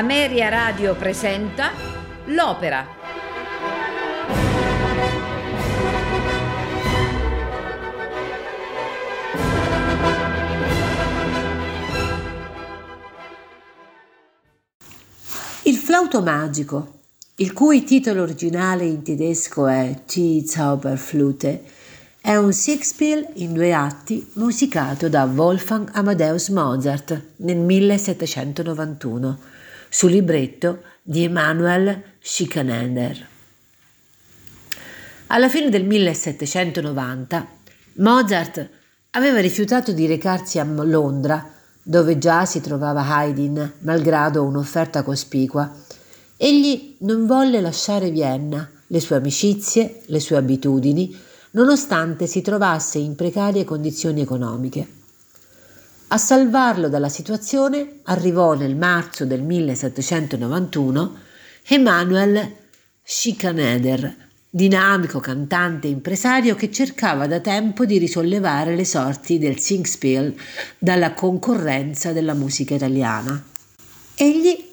Ameria Radio presenta L'Opera. Il flauto magico, il cui titolo originale in tedesco è Die Zauberflute, è un Sixpiel in due atti musicato da Wolfgang Amadeus Mozart nel 1791 su libretto di Emanuel Schikaneder. Alla fine del 1790 Mozart aveva rifiutato di recarsi a Londra, dove già si trovava Haydn, malgrado un'offerta cospicua. Egli non volle lasciare Vienna, le sue amicizie, le sue abitudini, nonostante si trovasse in precarie condizioni economiche. A salvarlo dalla situazione arrivò nel marzo del 1791 Emanuel Schikaneder, dinamico cantante e impresario che cercava da tempo di risollevare le sorti del Singspiel dalla concorrenza della musica italiana. Egli,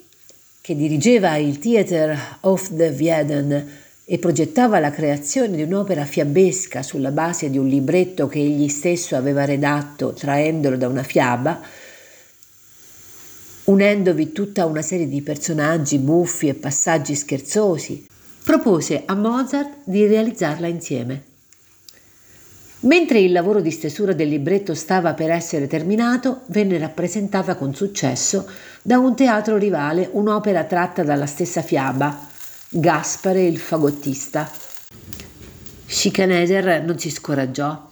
che dirigeva il Theater of the Vieden e progettava la creazione di un'opera fiabesca sulla base di un libretto che egli stesso aveva redatto traendolo da una fiaba, unendovi tutta una serie di personaggi buffi e passaggi scherzosi, propose a Mozart di realizzarla insieme. Mentre il lavoro di stesura del libretto stava per essere terminato, venne rappresentata con successo da un teatro rivale un'opera tratta dalla stessa fiaba, Gaspare il fagottista. Schikaneder non si scoraggiò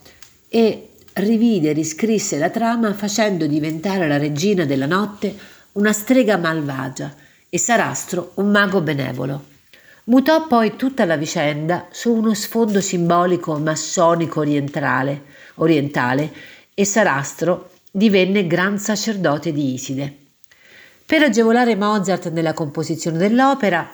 e rivide e riscrisse la trama facendo diventare la regina della notte una strega malvagia e Sarastro un mago benevolo. Mutò poi tutta la vicenda su uno sfondo simbolico massonico orientale, orientale e Sarastro divenne gran sacerdote di Iside. Per agevolare Mozart nella composizione dell'opera,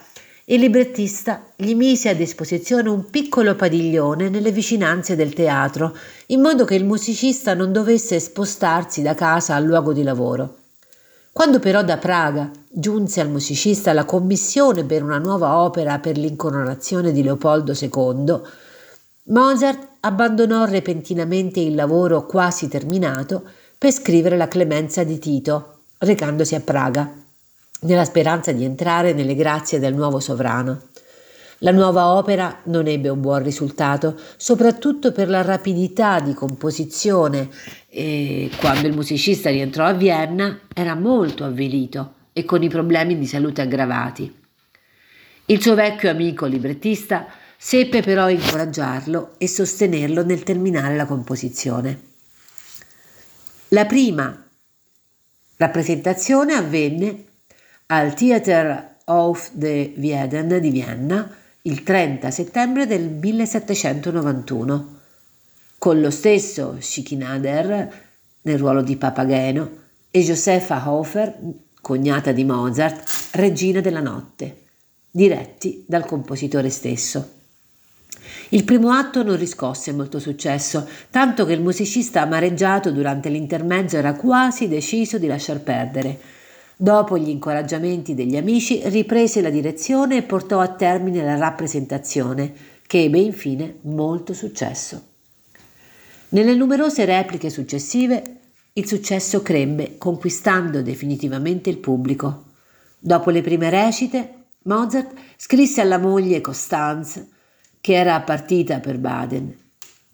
il librettista gli mise a disposizione un piccolo padiglione nelle vicinanze del teatro, in modo che il musicista non dovesse spostarsi da casa al luogo di lavoro. Quando però da Praga giunse al musicista la commissione per una nuova opera per l'incoronazione di Leopoldo II, Mozart abbandonò repentinamente il lavoro quasi terminato per scrivere la clemenza di Tito, recandosi a Praga nella speranza di entrare nelle grazie del nuovo sovrano. La nuova opera non ebbe un buon risultato, soprattutto per la rapidità di composizione e quando il musicista rientrò a Vienna era molto avvilito e con i problemi di salute aggravati. Il suo vecchio amico librettista seppe però incoraggiarlo e sostenerlo nel terminare la composizione. La prima rappresentazione avvenne al Theater of the Vieden di Vienna il 30 settembre del 1791, con lo stesso Schicinader nel ruolo di Papageno e Josefa Hofer, cognata di Mozart, regina della notte, diretti dal compositore stesso. Il primo atto non riscosse molto successo, tanto che il musicista amareggiato durante l'intermezzo era quasi deciso di lasciar perdere. Dopo gli incoraggiamenti degli amici, riprese la direzione e portò a termine la rappresentazione, che ebbe infine molto successo. Nelle numerose repliche successive, il successo crebbe, conquistando definitivamente il pubblico. Dopo le prime recite, Mozart scrisse alla moglie Constance, che era partita per Baden,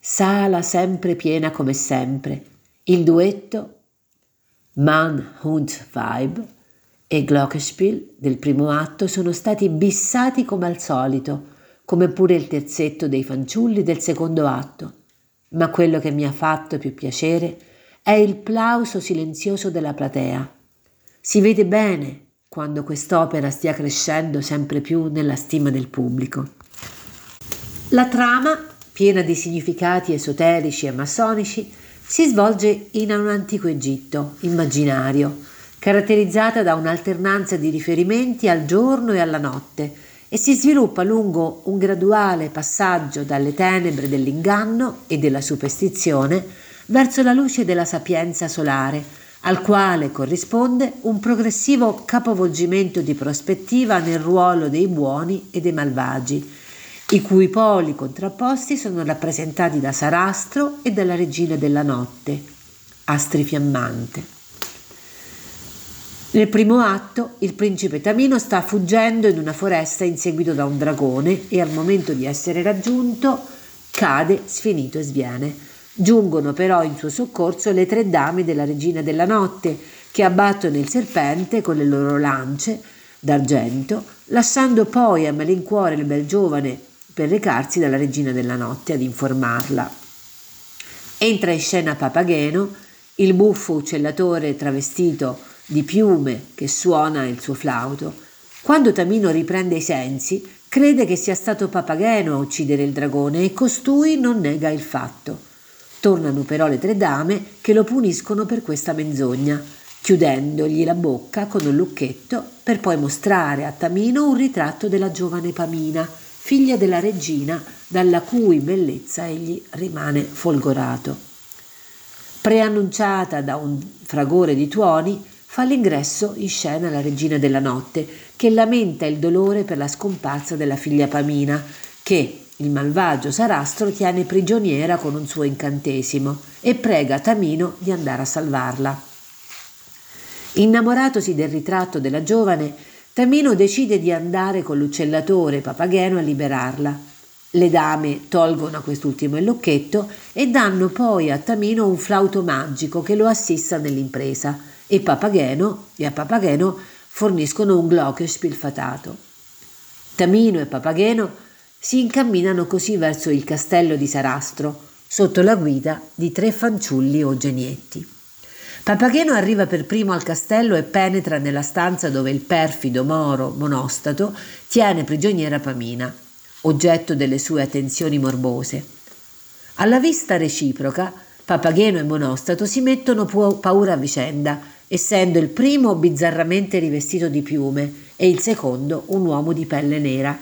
Sala sempre piena come sempre. Il duetto Man und Weib e Glockenspiel del primo atto sono stati bissati come al solito, come pure il terzetto dei fanciulli del secondo atto. Ma quello che mi ha fatto più piacere è il plauso silenzioso della platea. Si vede bene quando quest'opera stia crescendo sempre più nella stima del pubblico. La trama, piena di significati esoterici e massonici, si svolge in un antico Egitto immaginario, caratterizzata da un'alternanza di riferimenti al giorno e alla notte e si sviluppa lungo un graduale passaggio dalle tenebre dell'inganno e della superstizione verso la luce della sapienza solare, al quale corrisponde un progressivo capovolgimento di prospettiva nel ruolo dei buoni e dei malvagi, i cui poli contrapposti sono rappresentati da Sarastro e dalla regina della notte, Astri Fiammante. Nel primo atto il principe Tamino sta fuggendo in una foresta inseguito da un dragone e al momento di essere raggiunto cade sfinito e sviene. Giungono però in suo soccorso le tre dame della regina della notte che abbattono il serpente con le loro lance d'argento, lasciando poi a malincuore il bel giovane per recarsi dalla regina della notte ad informarla. Entra in scena Papageno, il buffo uccellatore travestito di piume che suona il suo flauto. Quando Tamino riprende i sensi, crede che sia stato Papageno a uccidere il dragone e costui non nega il fatto. Tornano però le tre dame che lo puniscono per questa menzogna, chiudendogli la bocca con un lucchetto per poi mostrare a Tamino un ritratto della giovane Pamina, figlia della regina, dalla cui bellezza egli rimane folgorato. Preannunciata da un fragore di tuoni, fa l'ingresso in scena la regina della notte, che lamenta il dolore per la scomparsa della figlia Pamina, che il malvagio Sarastro tiene prigioniera con un suo incantesimo e prega Tamino di andare a salvarla. Innamoratosi del ritratto della giovane, Tamino decide di andare con l'uccellatore Papageno a liberarla. Le dame tolgono a quest'ultimo il lucchetto e danno poi a Tamino un flauto magico che lo assista nell'impresa e Papageno e a Papageno forniscono un glockenspiel fatato. Tamino e Papageno si incamminano così verso il castello di Sarastro, sotto la guida di tre fanciulli o genietti. Papageno arriva per primo al castello e penetra nella stanza dove il perfido Moro, monostato, tiene prigioniera Pamina, oggetto delle sue attenzioni morbose. Alla vista reciproca, Papageno e Monostato si mettono paura a vicenda essendo il primo bizzarramente rivestito di piume e il secondo un uomo di pelle nera.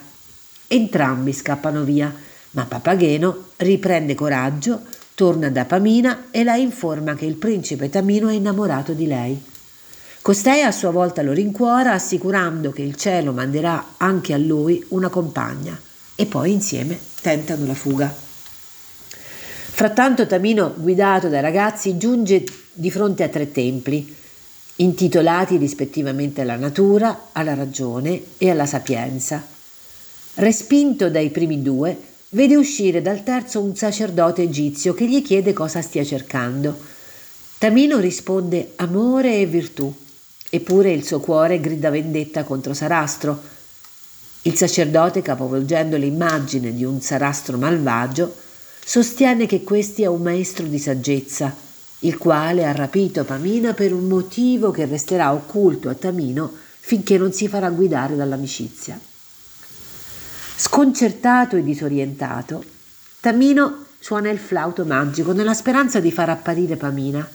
Entrambi scappano via, ma Papageno riprende coraggio, torna da Pamina e la informa che il principe Tamino è innamorato di lei. Costei a sua volta lo rincuora assicurando che il cielo manderà anche a lui una compagna e poi insieme tentano la fuga. Frattanto Tamino, guidato dai ragazzi, giunge di fronte a tre templi, intitolati rispettivamente alla natura, alla ragione e alla sapienza. Respinto dai primi due, vede uscire dal terzo un sacerdote egizio che gli chiede cosa stia cercando. Tamino risponde amore e virtù, eppure il suo cuore grida vendetta contro Sarastro. Il sacerdote, capovolgendo l'immagine di un Sarastro malvagio, sostiene che questi è un maestro di saggezza il quale ha rapito Pamina per un motivo che resterà occulto a Tamino finché non si farà guidare dall'amicizia. Sconcertato e disorientato, Tamino suona il flauto magico nella speranza di far apparire Pamina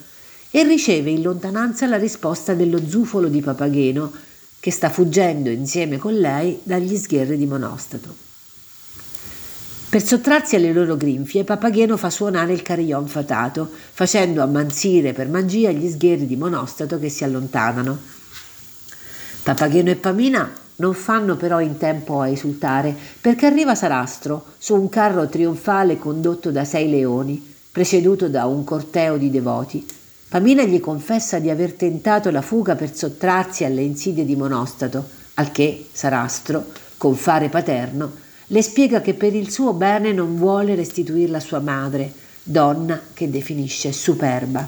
e riceve in lontananza la risposta dello zufolo di Papageno che sta fuggendo insieme con lei dagli sgherri di Monostato. Per sottrarsi alle loro grinfie, Papageno fa suonare il carillon fatato, facendo ammansire per magia gli sgherri di Monostato che si allontanano. Papageno e Pamina non fanno però in tempo a esultare, perché arriva Sarastro su un carro trionfale condotto da sei leoni, preceduto da un corteo di devoti. Pamina gli confessa di aver tentato la fuga per sottrarsi alle insidie di Monostato, al che Sarastro, con fare paterno, le spiega che per il suo bene non vuole restituirla a sua madre, donna che definisce superba.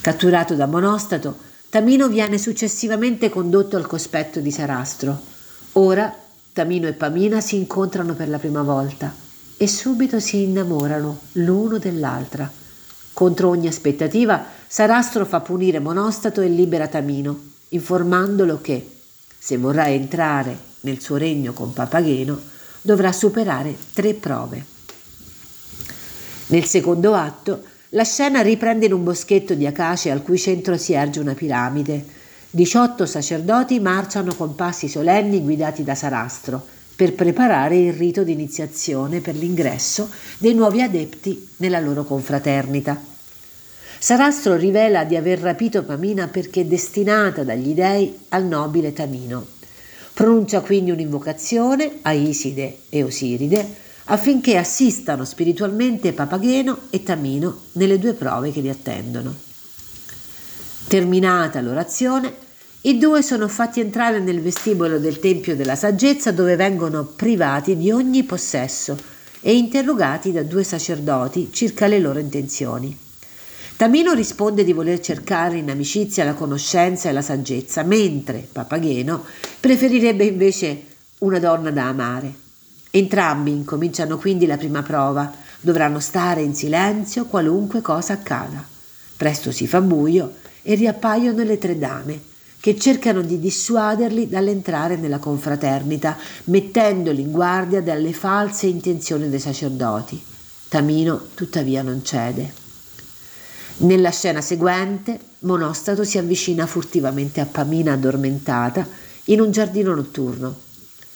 Catturato da Monostato, Tamino viene successivamente condotto al cospetto di Sarastro. Ora Tamino e Pamina si incontrano per la prima volta e subito si innamorano l'uno dell'altra. Contro ogni aspettativa, Sarastro fa punire Monostato e libera Tamino, informandolo che, se vorrà entrare nel suo regno con Papageno, dovrà superare tre prove. Nel secondo atto, la scena riprende in un boschetto di acace al cui centro si erge una piramide. 18 sacerdoti marciano con passi solenni guidati da Sarastro per preparare il rito di iniziazione per l'ingresso dei nuovi adepti nella loro confraternita. Sarastro rivela di aver rapito Pamina perché destinata dagli dei al nobile Tamino. Pronuncia quindi un'invocazione a Iside e Osiride affinché assistano spiritualmente Papageno e Tamino nelle due prove che li attendono. Terminata l'orazione, i due sono fatti entrare nel vestibolo del Tempio della Saggezza dove vengono privati di ogni possesso e interrogati da due sacerdoti circa le loro intenzioni. Tamino risponde di voler cercare in amicizia la conoscenza e la saggezza, mentre Papageno preferirebbe invece una donna da amare. Entrambi incominciano quindi la prima prova, dovranno stare in silenzio qualunque cosa accada. Presto si fa buio e riappaiono le tre dame, che cercano di dissuaderli dall'entrare nella confraternita, mettendoli in guardia dalle false intenzioni dei sacerdoti. Tamino tuttavia non cede. Nella scena seguente, Monostato si avvicina furtivamente a Pamina addormentata in un giardino notturno.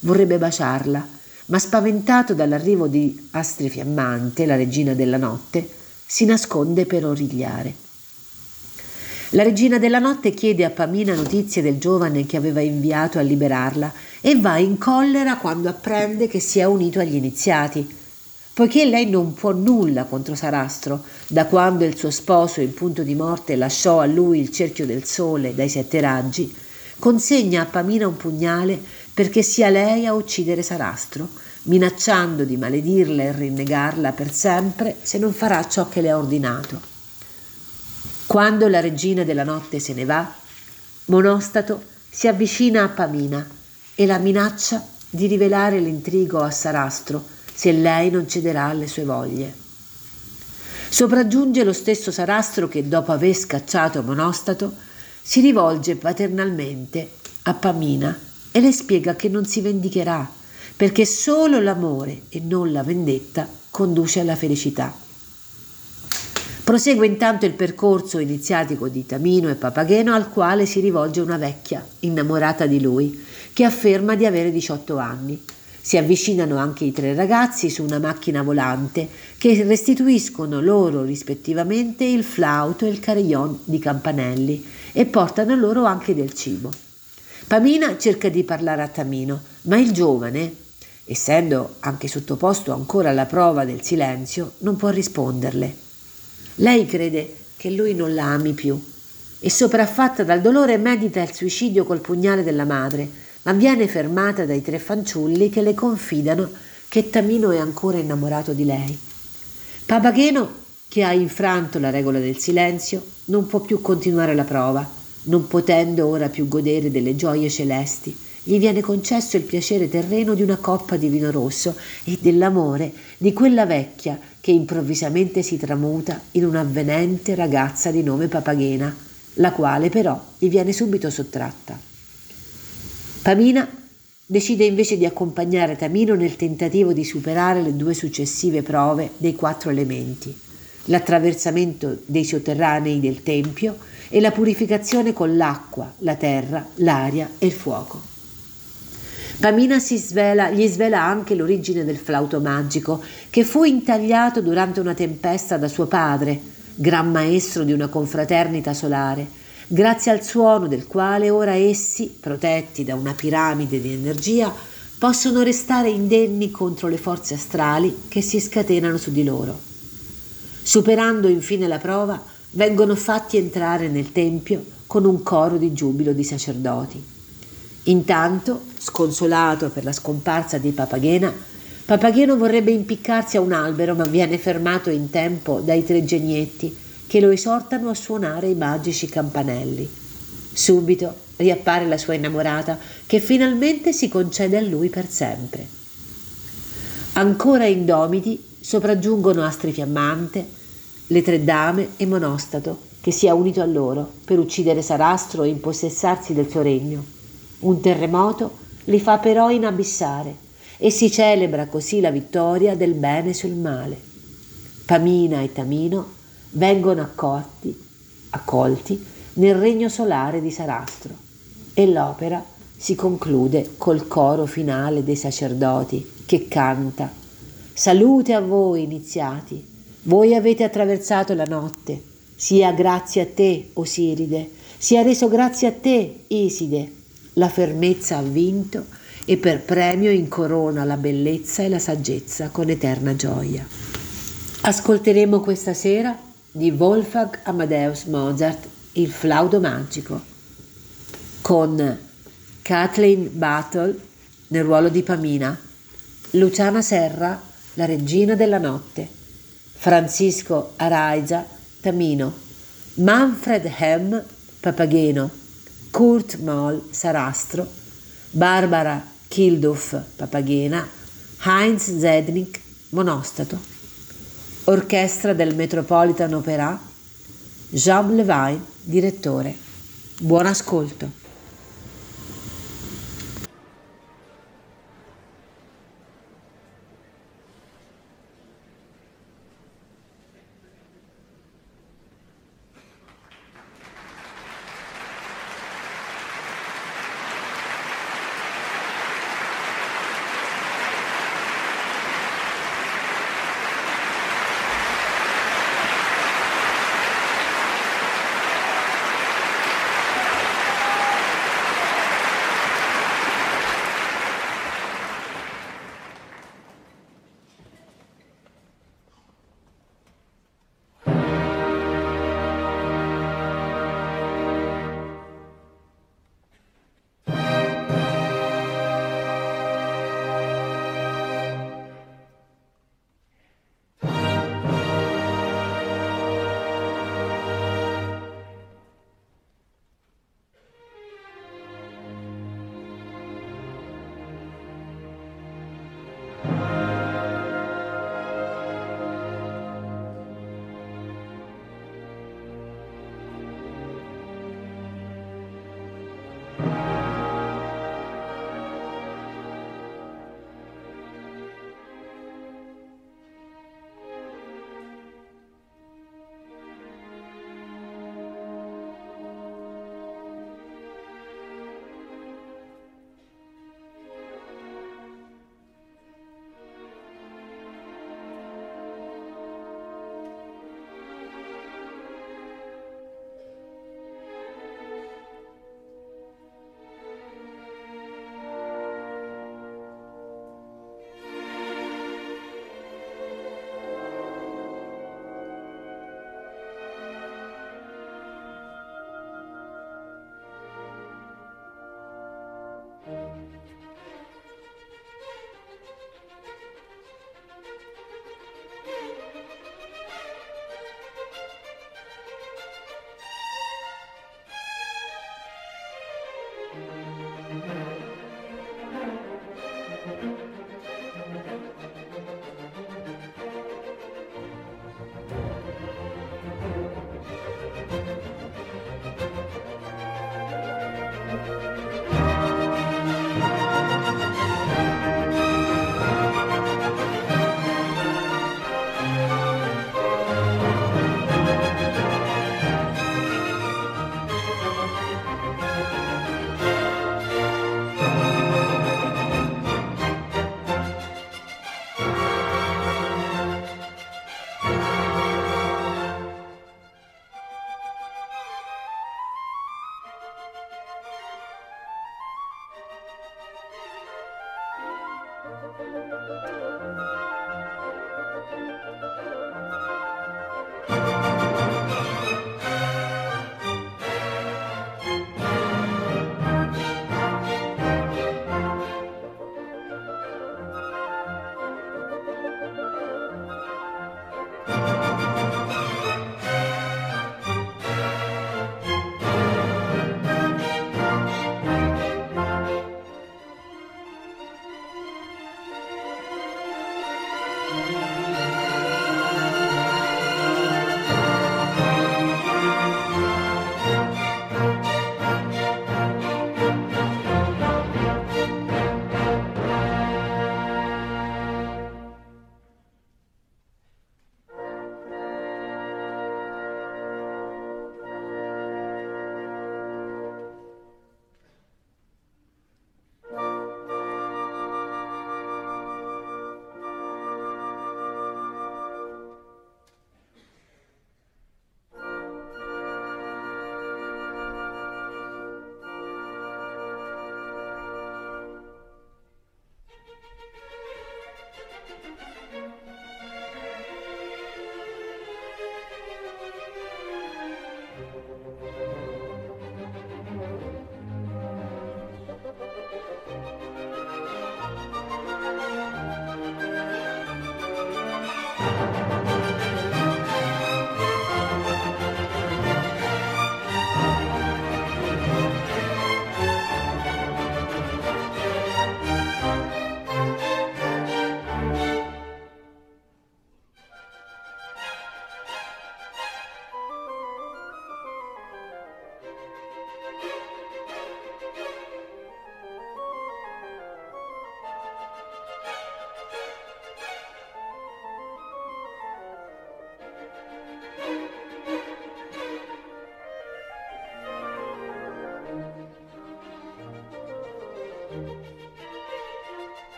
Vorrebbe baciarla, ma spaventato dall'arrivo di Astri Fiammante, la regina della notte, si nasconde per origliare. La regina della notte chiede a Pamina notizie del giovane che aveva inviato a liberarla e va in collera quando apprende che si è unito agli iniziati poiché lei non può nulla contro Sarastro, da quando il suo sposo in punto di morte lasciò a lui il cerchio del sole dai sette raggi, consegna a Pamina un pugnale perché sia lei a uccidere Sarastro, minacciando di maledirla e rinnegarla per sempre se non farà ciò che le ha ordinato. Quando la regina della notte se ne va, Monostato si avvicina a Pamina e la minaccia di rivelare l'intrigo a Sarastro, se lei non cederà alle sue voglie. Sopraggiunge lo stesso Sarastro che, dopo aver scacciato Monostato, si rivolge paternalmente a Pamina e le spiega che non si vendicherà, perché solo l'amore e non la vendetta conduce alla felicità. Prosegue intanto il percorso iniziatico di Tamino e Papageno al quale si rivolge una vecchia, innamorata di lui, che afferma di avere 18 anni si avvicinano anche i tre ragazzi su una macchina volante che restituiscono loro rispettivamente il flauto e il carillon di campanelli e portano loro anche del cibo. Pamina cerca di parlare a Tamino, ma il giovane, essendo anche sottoposto ancora alla prova del silenzio, non può risponderle. Lei crede che lui non la ami più e sopraffatta dal dolore medita il suicidio col pugnale della madre, ma viene fermata dai tre fanciulli che le confidano che Tamino è ancora innamorato di lei. Papageno, che ha infranto la regola del silenzio, non può più continuare la prova, non potendo ora più godere delle gioie celesti. Gli viene concesso il piacere terreno di una coppa di vino rosso e dell'amore di quella vecchia che improvvisamente si tramuta in un'avvenente ragazza di nome Papagena, la quale però gli viene subito sottratta. Pamina decide invece di accompagnare Tamino nel tentativo di superare le due successive prove dei quattro elementi, l'attraversamento dei sotterranei del Tempio e la purificazione con l'acqua, la terra, l'aria e il fuoco. Pamina svela, gli svela anche l'origine del flauto magico, che fu intagliato durante una tempesta da suo padre, gran maestro di una confraternita solare, grazie al suono del quale ora essi, protetti da una piramide di energia, possono restare indenni contro le forze astrali che si scatenano su di loro. Superando infine la prova, vengono fatti entrare nel tempio con un coro di giubilo di sacerdoti. Intanto, sconsolato per la scomparsa di Papagena, Papageno vorrebbe impiccarsi a un albero, ma viene fermato in tempo dai tre genietti che lo esortano a suonare i magici campanelli. Subito riappare la sua innamorata che finalmente si concede a lui per sempre. Ancora indomiti sopraggiungono Astri Fiammante, le tre dame e Monostato che si è unito a loro per uccidere Sarastro e impossessarsi del suo regno. Un terremoto li fa però inabissare e si celebra così la vittoria del bene sul male. Pamina e Tamino vengono accolti, accolti nel regno solare di Sarastro e l'opera si conclude col coro finale dei sacerdoti che canta Salute a voi iniziati, voi avete attraversato la notte, sia grazie a te, Osiride, sia reso grazie a te, Iside. La fermezza ha vinto e per premio incorona la bellezza e la saggezza con eterna gioia. Ascolteremo questa sera di Wolfgang Amadeus Mozart il flauto magico con Kathleen Battle nel ruolo di Pamina, Luciana Serra la regina della notte, Francisco Araiza Tamino, Manfred Hem Papageno, Kurt Moll Sarastro, Barbara Kilduff Papagena, Heinz Zednik Monostato, Orchestra del Metropolitan Opera, Jean Levine direttore. Buon ascolto.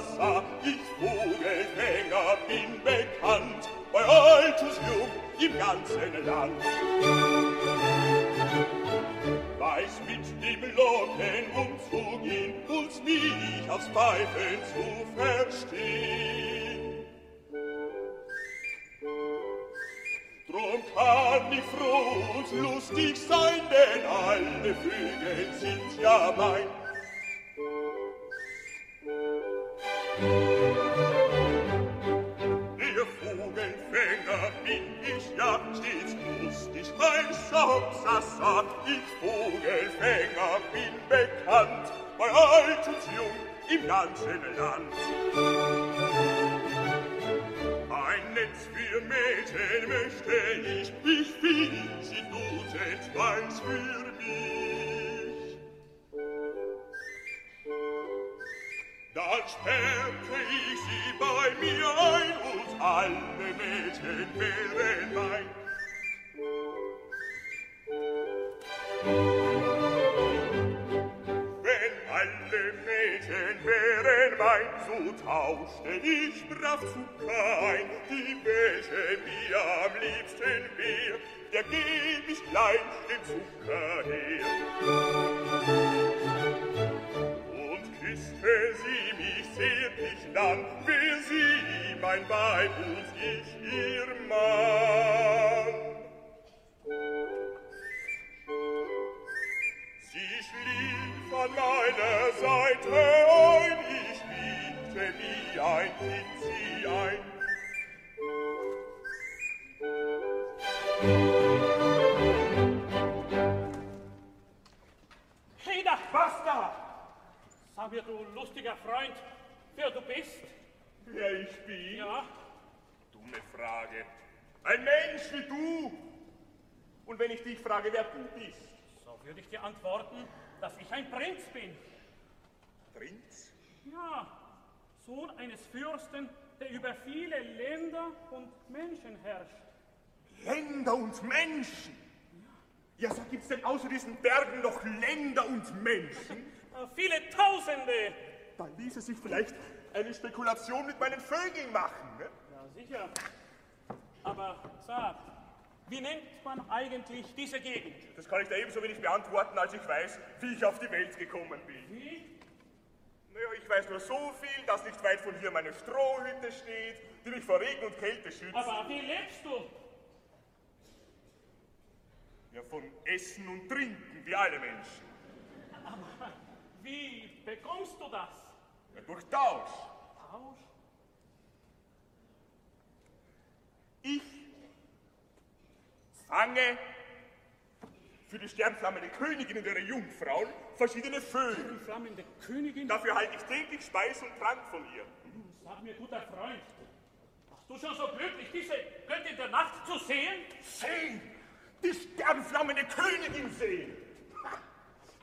sah ich Vogelfänger bin bekannt bei altes Lob im ganzen Land. Weiß mit dem Locken umzugehen und mich aufs Pfeifen zu verstehen. Drum kann ich froh und lustig sein, denn alle Vögel sind ja mein Ihr Vogelfänger bin ich ja stets lustig, mein Schaumsassat. Ich Vogelfänger bin bekannt, bei alt und jung im ganzen Land. Ein Netz für Mädchen möchte ich, ich will sie duzen, eins für mich. da sperrte ich sie bei mir ein und alle Mädchen wären mein Wenn alle Mädchen wären mein, so tauschte ich brav zu kein, die welche mir am liebsten wär, der geb ich gleich den Zucker her küßte sie mich zärtlich dann, wär sie mein Weib und ich ihr Mann. Sie schlief an meiner Seite ein, ich liebte wie ein Kind sie ein. Musik Ah, Sag mir, du lustiger Freund, wer du bist? Wer ich bin? Ja. Dumme Frage. Ein Mensch wie du. Und wenn ich dich frage, wer du bist? So würde ich dir antworten, dass ich ein Prinz bin. Prinz? Ja, Sohn eines Fürsten, der über viele Länder und Menschen herrscht. Länder und Menschen? Ja, ja so gibt es denn außer diesen Bergen noch Länder und Menschen? Äh, viele Tausende. Dann ließe sich vielleicht eine Spekulation mit meinen Vögeln machen. Ne? Ja, sicher. Aber sag, wie nennt man eigentlich diese Gegend? Das kann ich da ebenso wenig beantworten, als ich weiß, wie ich auf die Welt gekommen bin. Wie? Naja, ich weiß nur so viel, dass nicht weit von hier meine Strohhütte steht, die mich vor Regen und Kälte schützt. Aber wie lebst du? Ja, von Essen und Trinken, wie alle Menschen. Aber wie bekommst du das? Ja, durch Tausch. Tausch? Ich fange für die sternflammende Königin und ihre Jungfrauen verschiedene Vögel. Sternflammende Königin? Dafür halte ich täglich Speis und Trank von ihr. Sag mir, guter Freund, warst du schon so glücklich, diese Göttin der Nacht zu sehen? Sehen! Die sternflammende Königin sehen!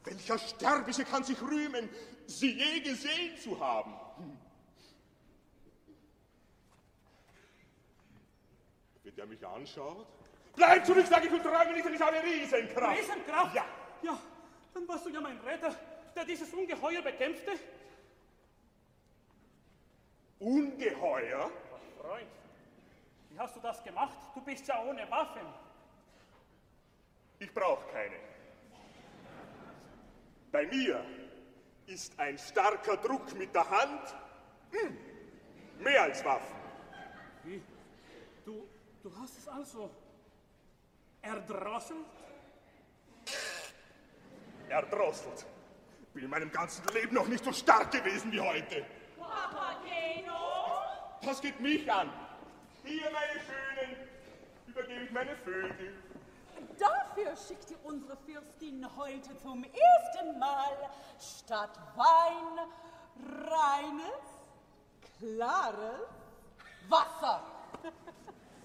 Welcher Sterbliche kann sich rühmen, sie je gesehen zu haben? Wird er mich anschaut? Bleib zurück, sage ich, und träume nicht, ich habe Riesenkraft. Riesenkraft? Ja. Ja, dann warst du ja mein Retter, der dieses Ungeheuer bekämpfte. Ungeheuer? Ach, Freund, wie hast du das gemacht? Du bist ja ohne Waffen. Ich brauche keine. Bei mir ist ein starker Druck mit der Hand hm, mehr als Waffen. Wie? Du, du hast es also erdrosselt? Erdrosselt. Bin in meinem ganzen Leben noch nicht so stark gewesen wie heute. Papageno? Das geht mich an. Hier, meine Schönen, übergebe ich meine Vögel. Dafür schickt ihr unsere Fürstin heute zum ersten Mal statt Wein reines, klares Wasser.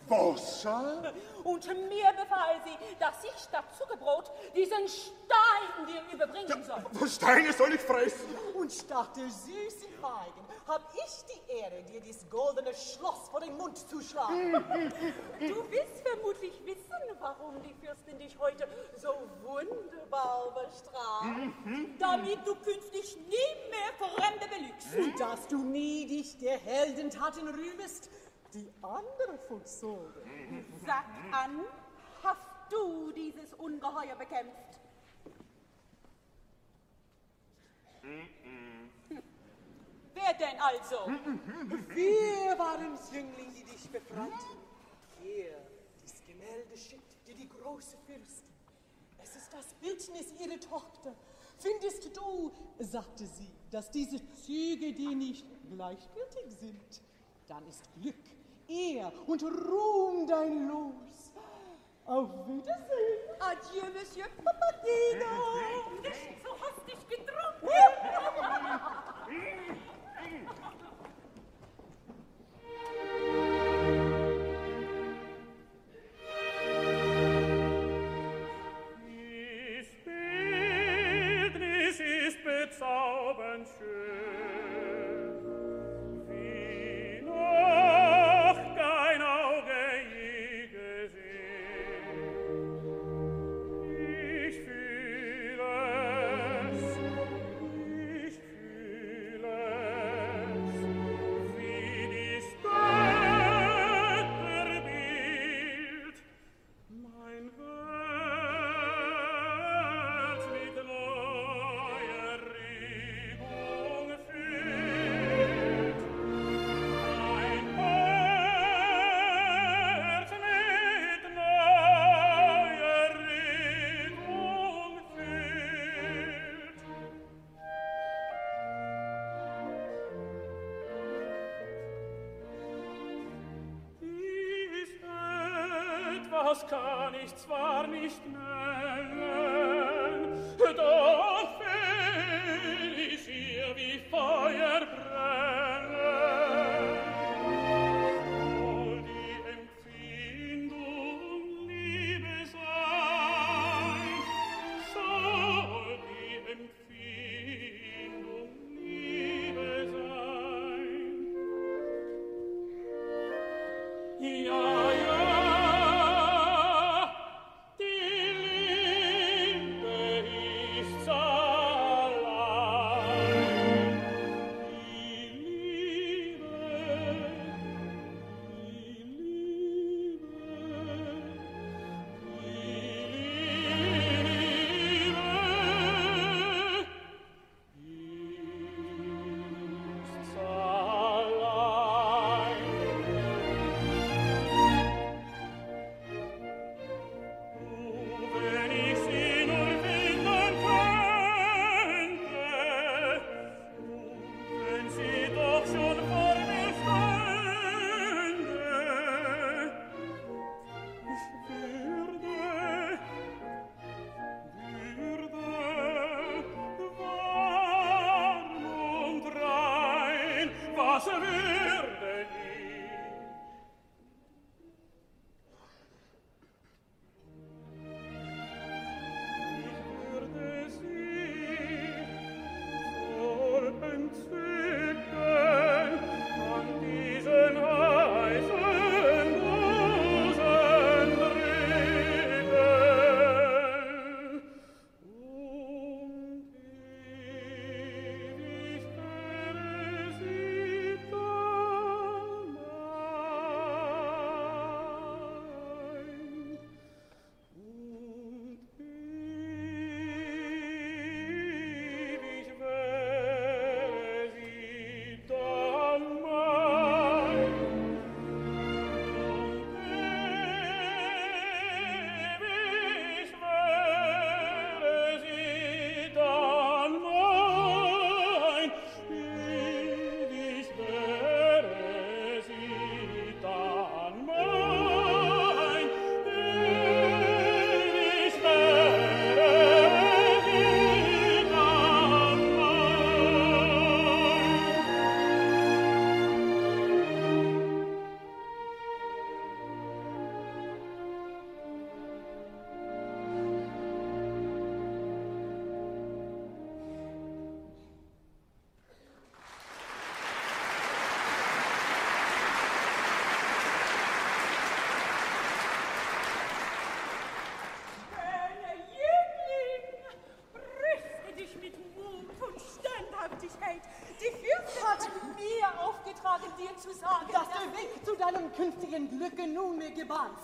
Wasser? Und mir befahl sie, dass ich statt Zuckerbrot diesen Stein dir überbringen soll. Was Steine soll ich fressen? Und statt der süßen Feigen hab ich die Ehre, dir dieses goldene Schloss vor den Mund zu schlagen. du wirst vermutlich wissen, warum die Fürstin dich heute so wunderbar bestraft. Damit du künftig nie mehr Fremde belügst. Und dass du nie dich der Heldentaten rühmest, die andere vollzogen. Sag an, hast du dieses Ungeheuer bekämpft? Wer denn also? Wir waren's, Jüngling, die dich befreiten. Hier, dies Gemälde schickt dir die große Fürstin. Es ist das Bildnis ihrer Tochter. Findest du, sagte sie, dass diese Züge dir nicht gleichgültig sind, dann ist Glück, Ehr und Ruhm dein Los. Auf Wiedersehen. Adieu, Monsieur Papadino. Nicht so hastig getrunken.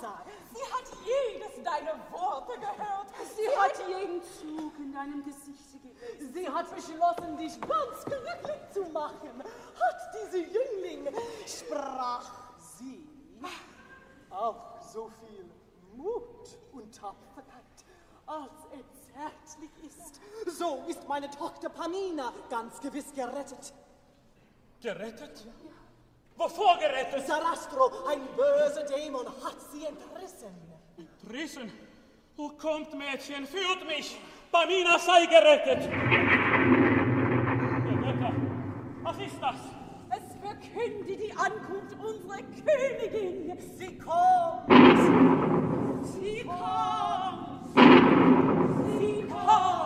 sei. sie hat jedes deiner Worte gehört. Sie hat jeden Zug in deinem Gesichte gelesen. Sie hat beschlossen, dich ganz glücklich zu machen. Hat diese Jüngling, sprach sie, auch so viel Mut und Tapferkeit, als er zärtlich ist. So ist meine Tochter Pamina ganz gewiss gerettet. Gerettet? Wovor gerettet? Sarastro, ein böser Dämon, hat sie entrissen. Entrissen? Oh, kommt, Mädchen, führt mich! Pamina sei gerettet! Götter, was ist das? Es verkündet die Ankunft unserer Königin. Sie kommt! Sie kommt! Sie kommt!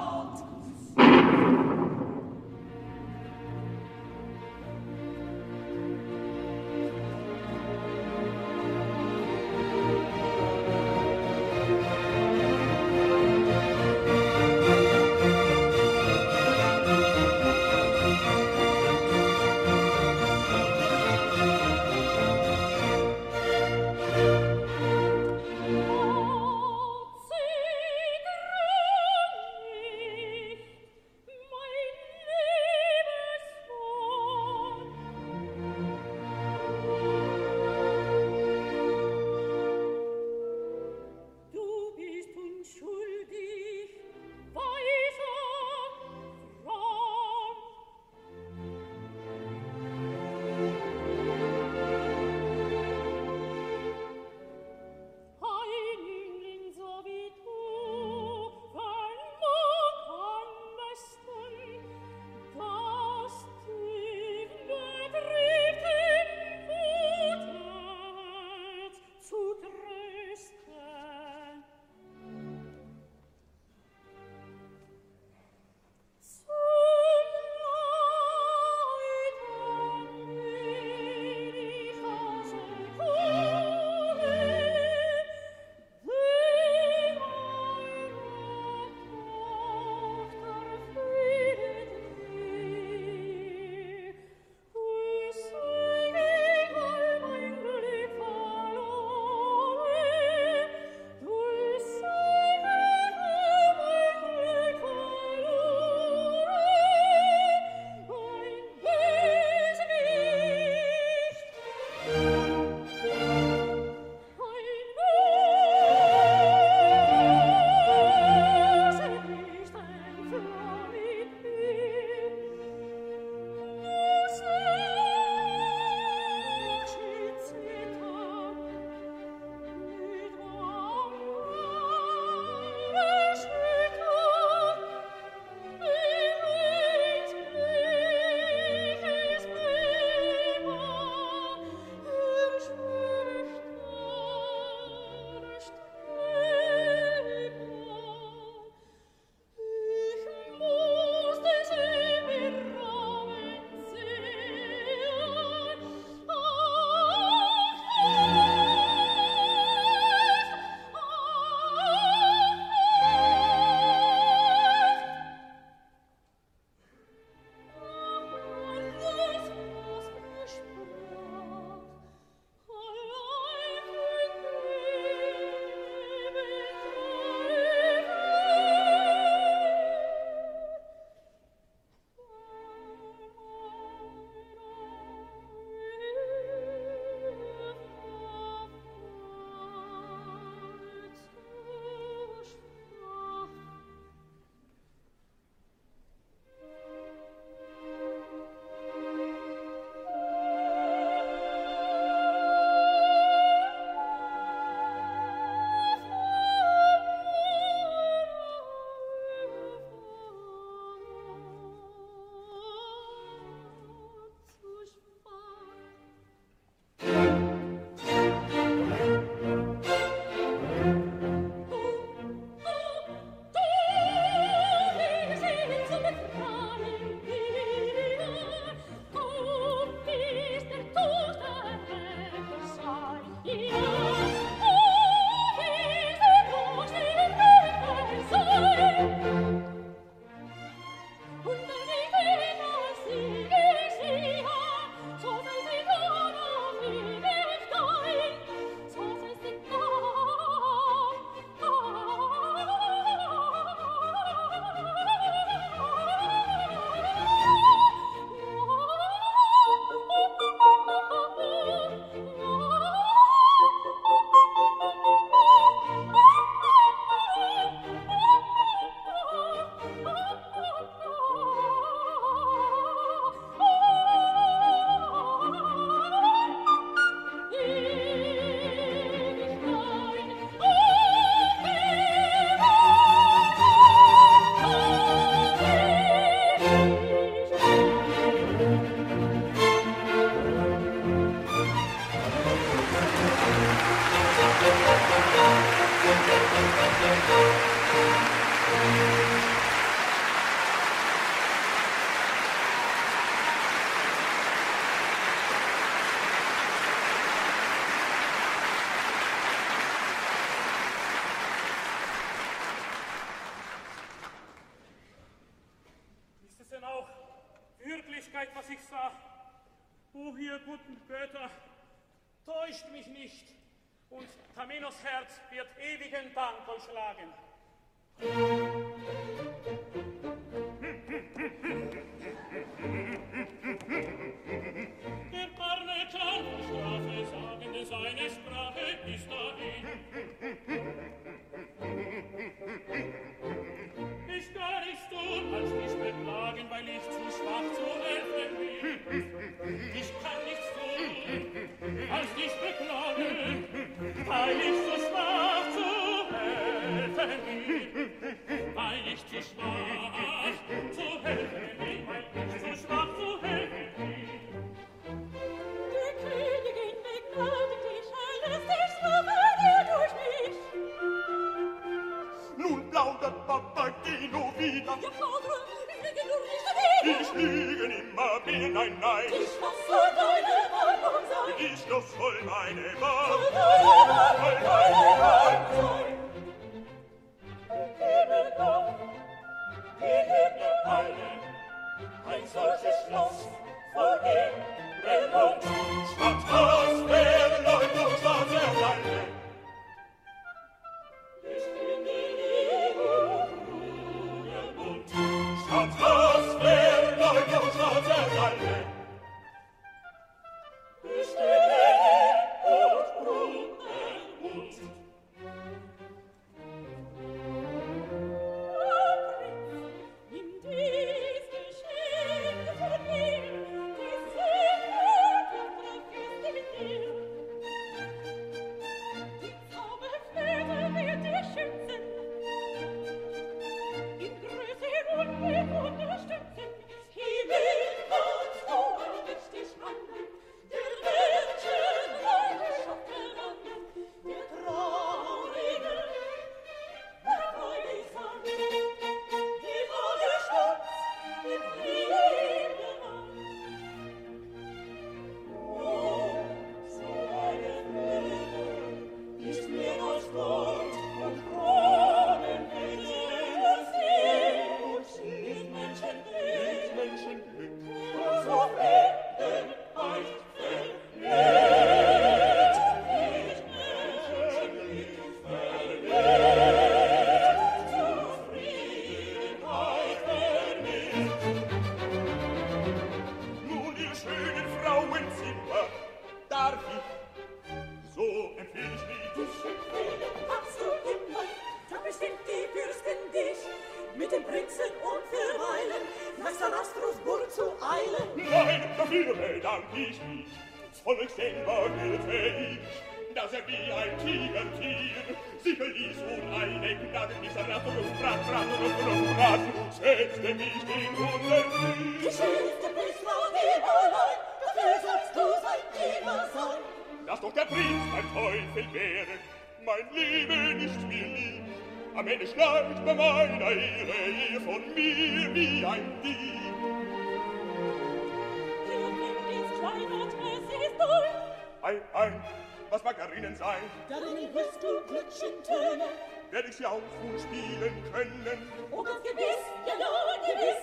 wär ich jauchzen spielen können. Oh, ganz gewiss, ja, nur gewiss.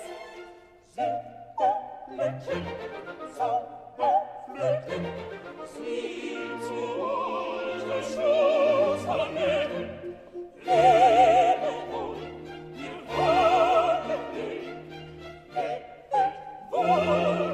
Silberlöckchen, Zauberflöckchen, sie zu uns der Schoß aller Mägen. Lebe wohl, wir wollen dich, lebe wohl.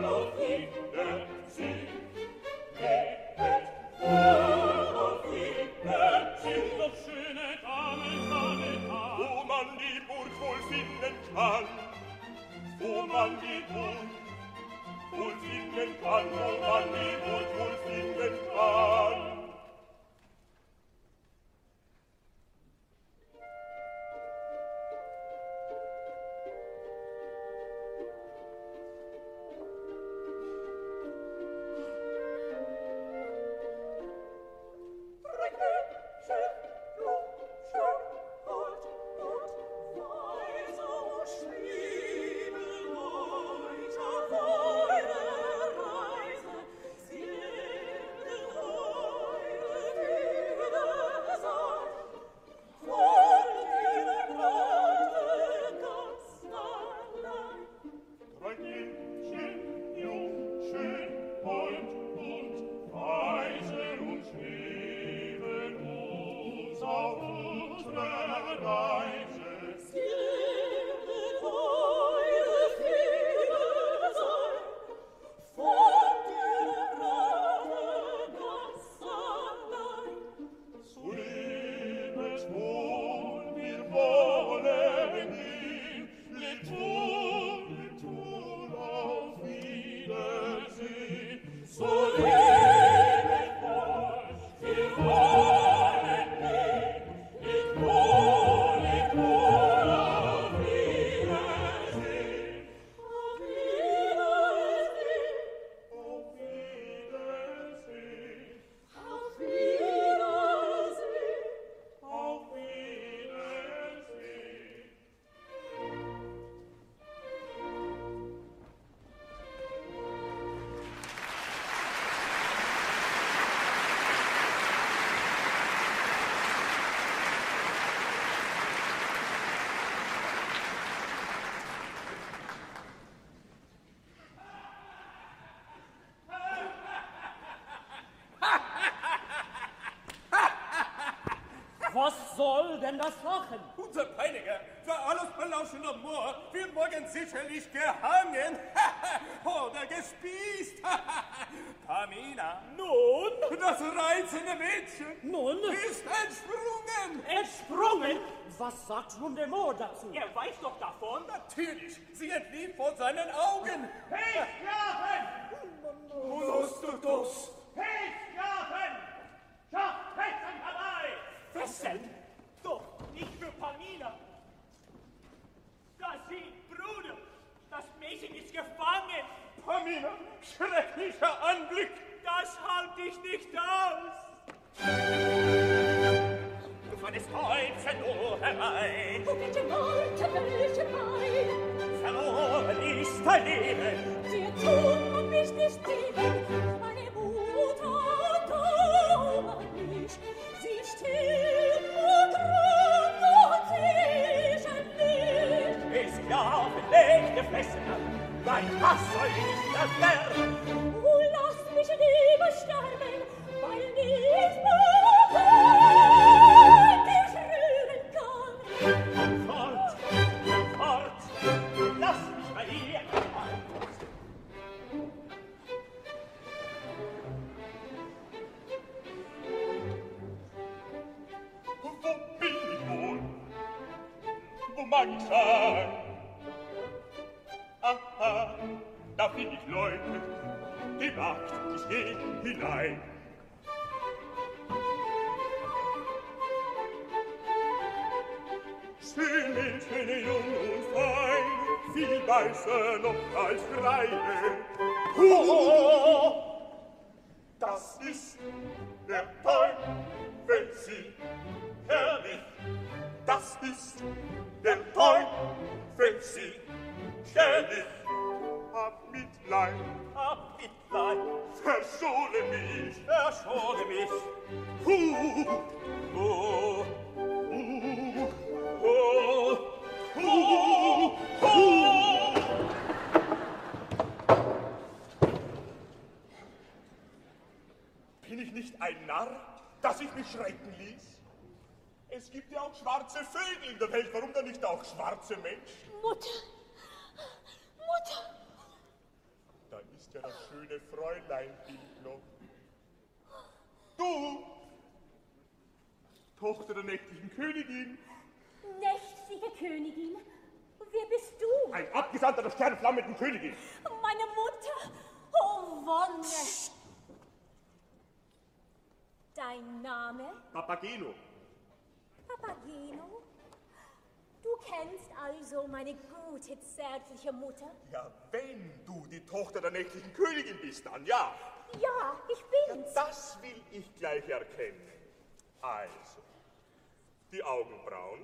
Denn das lachen? Unser Peiniger, für alles belauschender Moor, wird morgen sicherlich gehangen oder gespießt. Pamina. Nun? Das reizende Mädchen. Nun? Ist entsprungen. Entsprungen? Was sagt nun der Moor dazu? Er weiß doch davon. Natürlich. Sie entlief vor seinen Augen. Hey, Sklaven! Sabine, schrecklicher Anblick. Das halt ich nicht aus. Von des Kreuze nur herein. Wo bitte wollte, welche Wein? Verloren ist dein Leben. Dir tun und mich nicht lieben. Meine Mutter dauert mich. Sie steht und rührt und sie ist ein Licht. Es ja auf den Weg gefressen hat dein Hass soll nicht erwärmen. Oh, lass mich lieber sterben, weil nicht dich rühren kann. Fort, fort, lass mich bei dir Wo bin ich wohl? Wo mein die dich leugnet, die Macht, ich geh hinein. Schön ist, schöne Jung und fein, viel weißer noch als Greine. Huhu! Das ist der Teufel, sie herrlich. Das ist der Teufel, sie herrlich hab Mitleid. Hab Mitleid. Verschone mich. Verschone mich. Huh. Huh. Huh. Huh. Huh. Huh. Bin ich nicht ein Narr, dass ich mich schrecken ließ? Es gibt ja auch schwarze Vögel in der Welt. Warum dann nicht auch schwarze Menschen? Mutter! Mutter! Ja das schöne Fräulein-Bild noch. Du, Tochter der nächtlichen Königin, nächtliche Königin, wer bist du? ein Abgesandter der sternflammenden Königin. Meine Mutter, oh Wonne. Dein Name? Papageno, Papageno? Du kennst also meine gute, zärtliche Mutter? ja, wenn du die Tochter der nächtlichen Königin bist, dann ja. Ja, ich bin's. Das will ich gleich erkennen. Also, die Augenbrauen.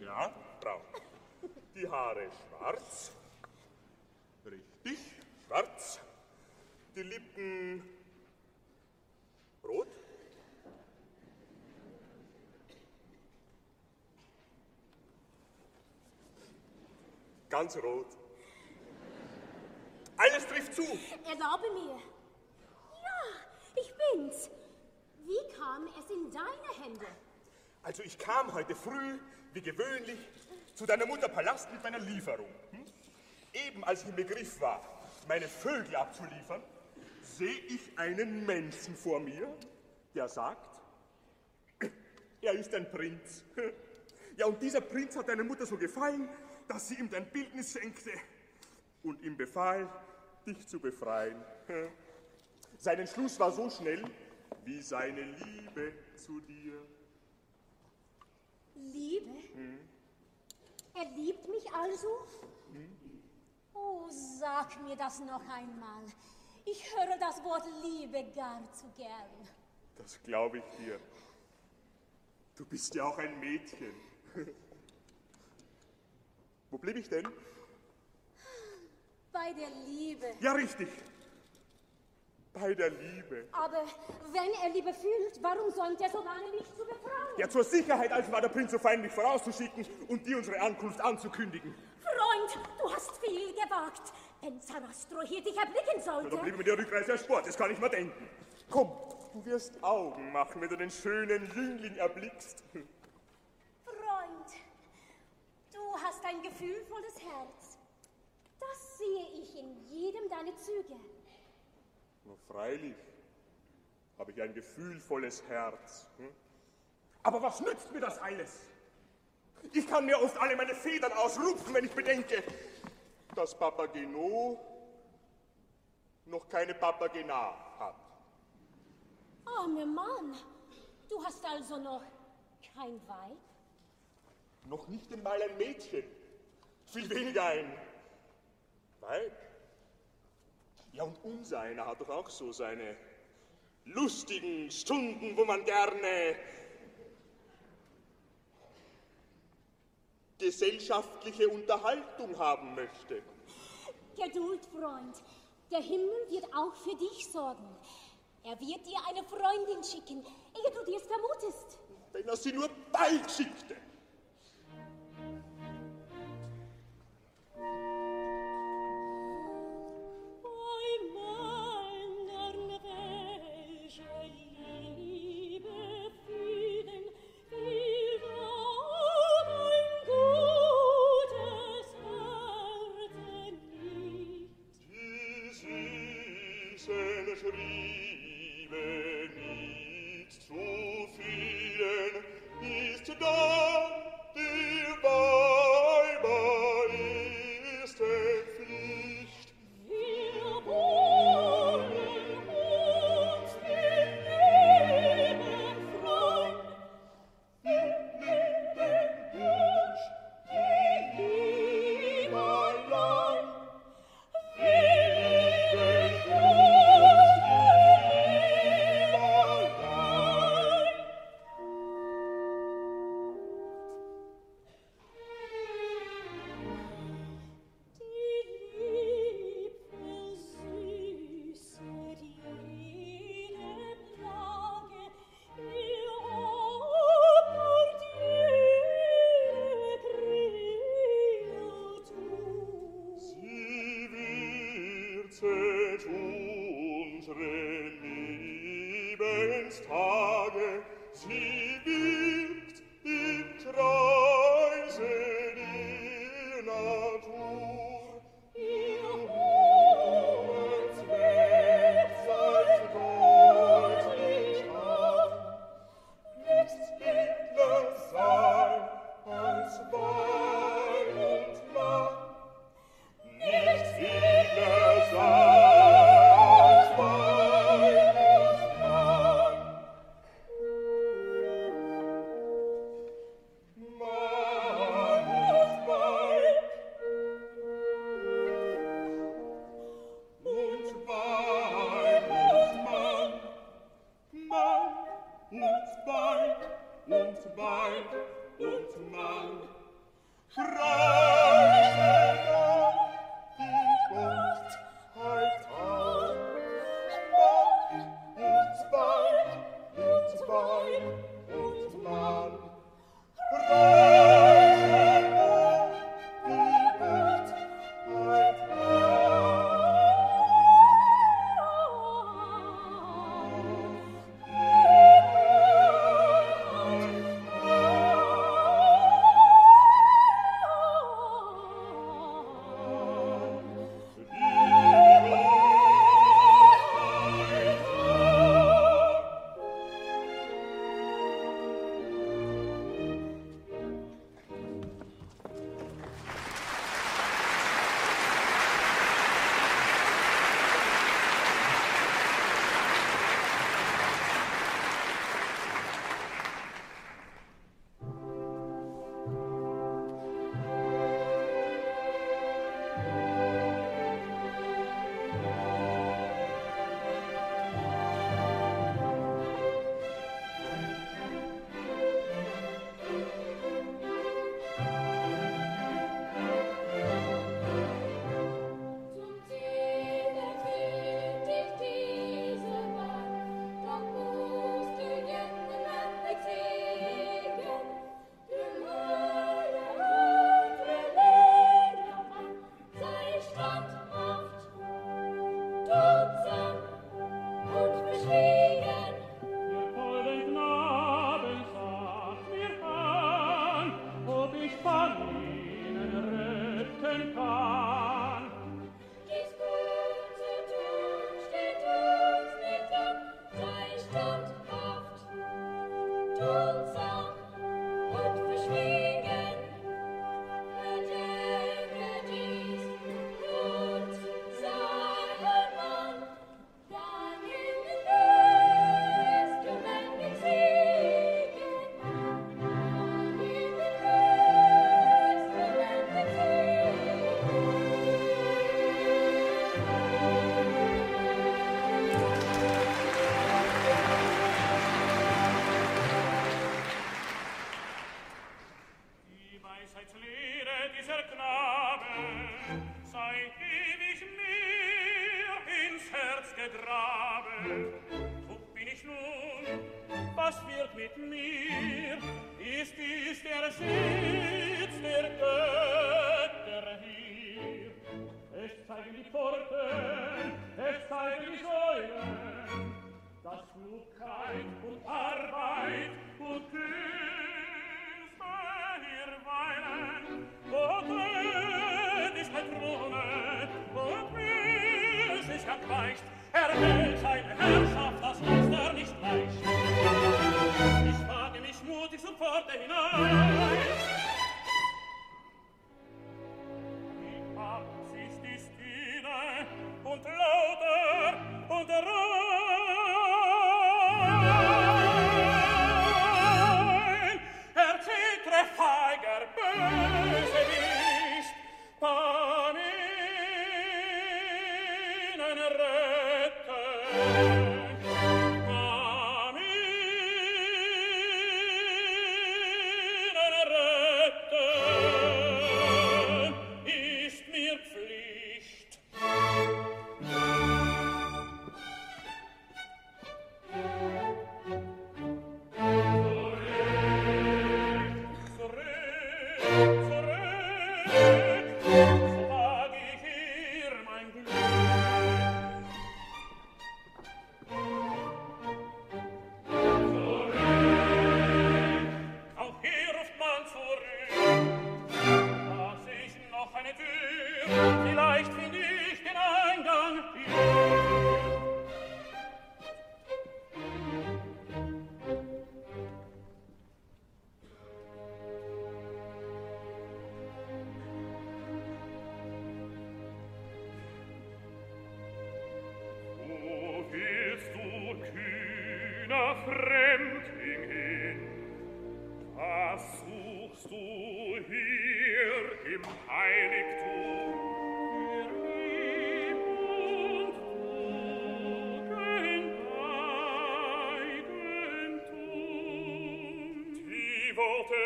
Ja, braun. Die Haare schwarz. Richtig, schwarz. Die Lippen rot. Ganz rot. Alles trifft zu. Erlaube mir. Ja, ich bin's. Wie kam es in deine Hände? Also ich kam heute früh, wie gewöhnlich, zu deiner Mutter Palast mit meiner Lieferung. Hm? Eben als ich im Begriff war, meine Vögel abzuliefern, sehe ich einen Menschen vor mir, der sagt, er ist ein Prinz. Ja, und dieser Prinz hat deiner Mutter so gefallen, dass sie ihm dein Bildnis schenkte und ihm befahl, dich zu befreien. Sein Entschluss war so schnell wie seine Liebe zu dir. Liebe? Er liebt mich also? Oh, sag mir das noch einmal. Ich höre das Wort Liebe gar zu gern. Das glaube ich dir. Du bist ja auch ein Mädchen. Wo blieb ich denn? Bei der Liebe. Ja, richtig. Bei der Liebe. Aber wenn er Liebe fühlt, warum sollte er so lange mich zu befreien? Ja, zur Sicherheit also war der Prinz so fein, mich vorauszuschicken und dir unsere Ankunft anzukündigen. Freund, du hast viel gewagt. Wenn Sarastro hier dich erblicken Ja, sollte. blieb mir der Rückreise erspart, das kann ich mir denken. Komm, Du wirst Augen machen, wenn du den schönen Jüngling erblickst. Freund, du hast ein gefühlvolles Herz. Das sehe ich in jedem deiner Züge. Nur freilich habe ich ein gefühlvolles Herz. Hm? Aber was nützt mir das alles? Ich kann mir oft alle meine Federn ausrupfen, wenn ich bedenke, dass Papageno noch keine Papagena hat. Armer Mann, du hast also noch kein Weib? Noch nicht einmal ein Mädchen, viel weniger ein Weib. Ja, und unseiner hat doch auch so seine lustigen Stunden, wo man gerne gesellschaftliche Unterhaltung haben möchte. Geduld, Freund. Der Himmel wird auch für dich sorgen. Er wird dir eine Freundin schicken, ehe du dir's vermutest. Wenn er sie nur bald schickte. Thank you.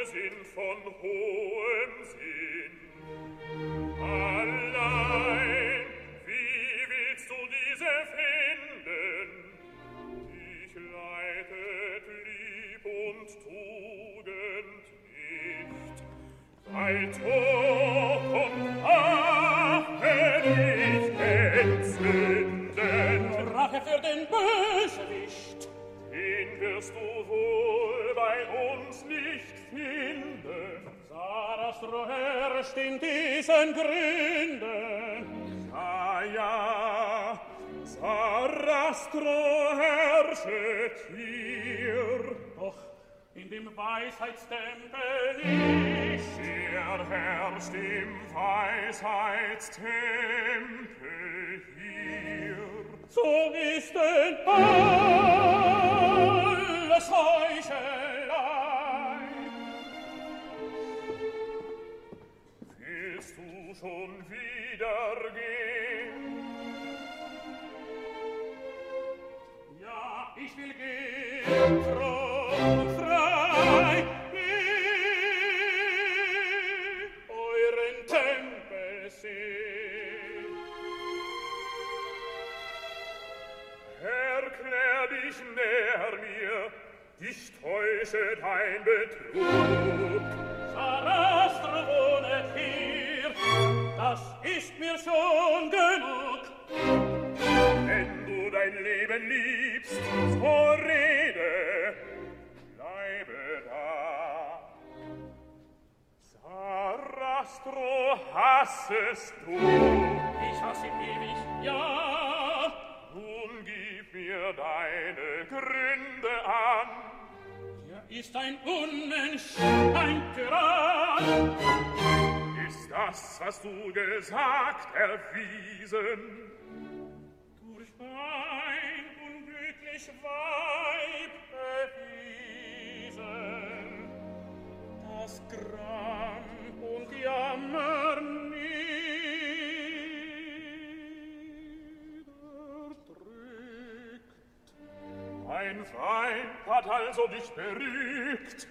sind von hoher im Weisheitstempel nicht. Hier herrscht im Weisheitstempel hier. So täuschet ein Betrug. Sarastro wohnet hier, das ist mir schon genug. Wenn du dein Leben liebst, so rede, bleibe da. Sarastro hassest du. Ich hasse ihn ewig, ja. Nun gib mir deine Gründe ist ein Unmensch, ein Tyrann. Ist das, was du gesagt, erwiesen? Durch ein unglücklich Weib bewiesen. Das Gram und Jammer nicht Ein Weib hat also dich berügt,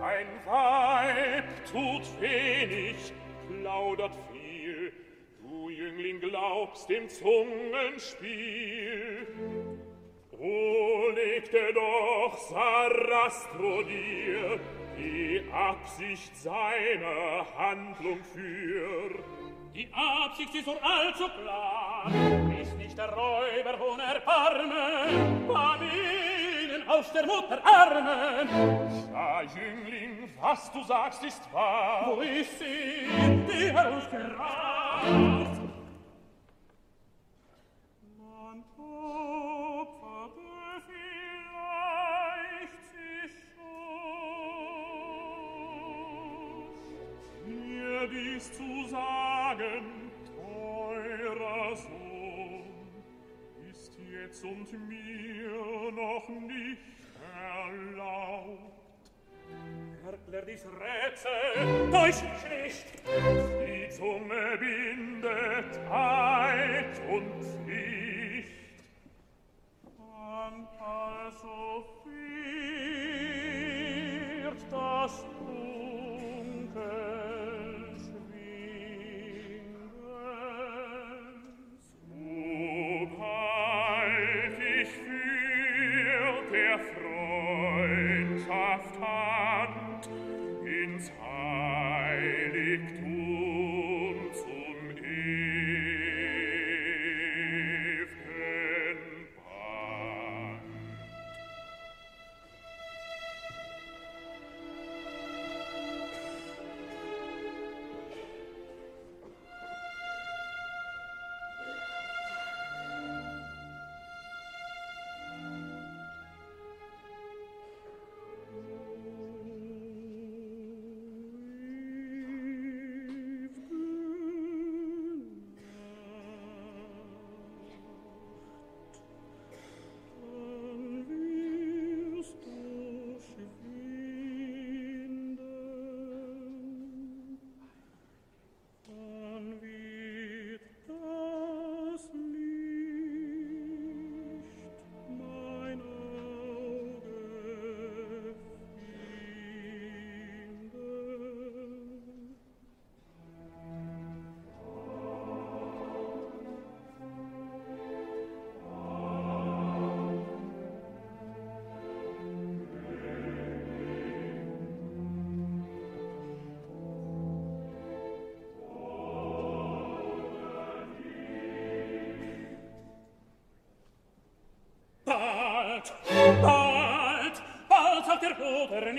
ein Weib tut wenig, plaudert viel, du Jüngling glaubst dem Zungenspiel. O legte doch Sarastro dir die Absicht seiner Handlung für. Die Absicht ist nur allzu klar, ist nicht der Räuber unerbarme, war nicht aus der Mutter Armen. Ja, Jüngling, was du sagst, ist wahr. Wo ist sie? Die herausgerast. Man opferte vielleicht sich schon. Mir dies zu sagen, teurer Sohn, jetzt und mir noch nicht erlaubt. Erklär dies Rätsel, täusch mich nicht. Die Zunge bindet Eid und Pflicht an also führt das Dunkel. bald, bald, bald auf der Boden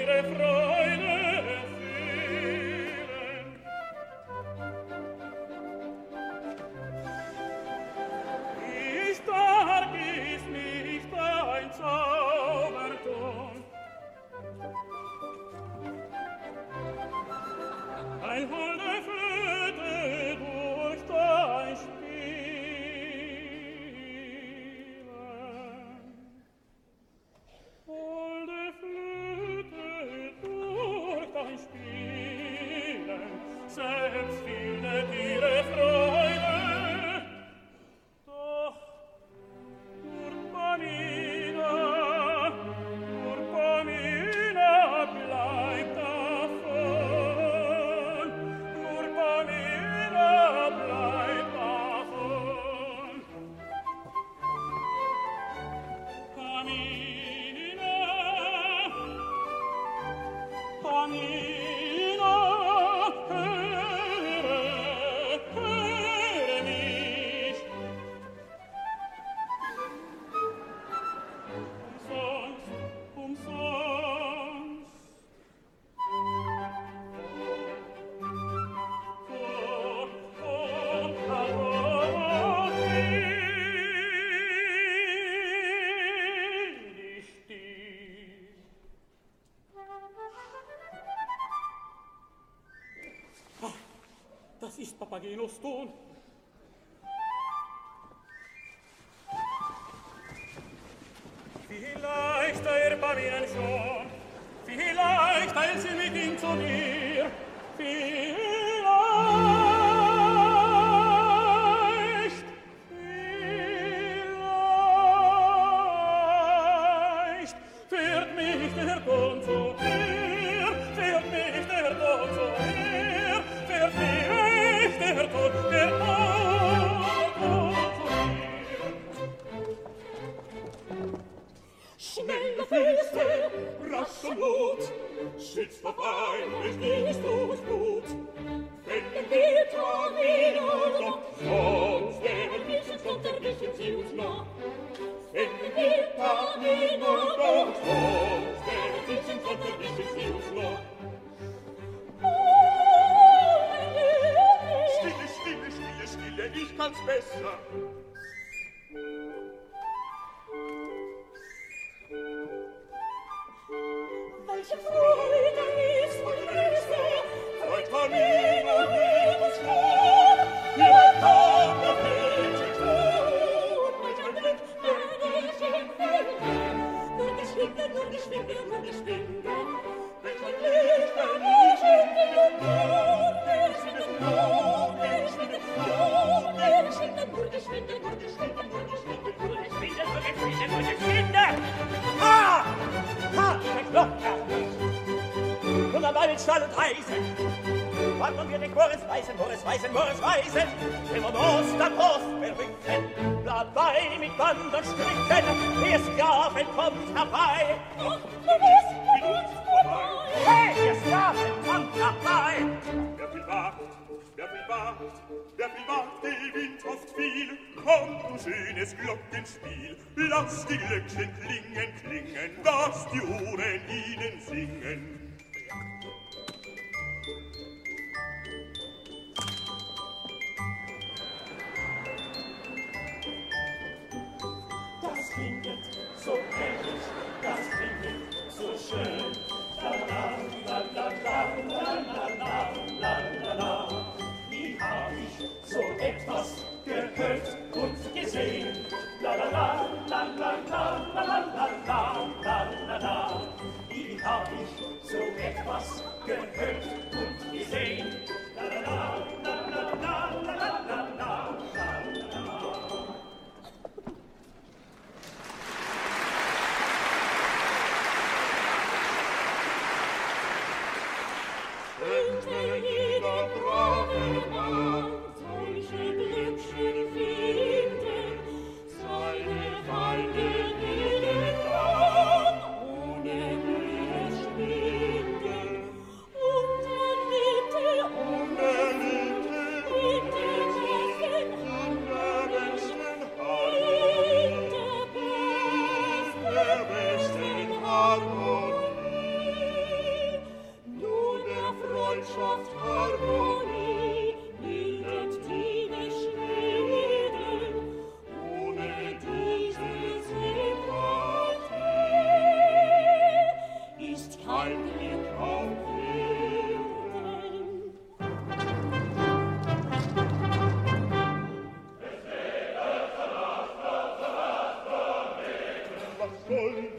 pagino stone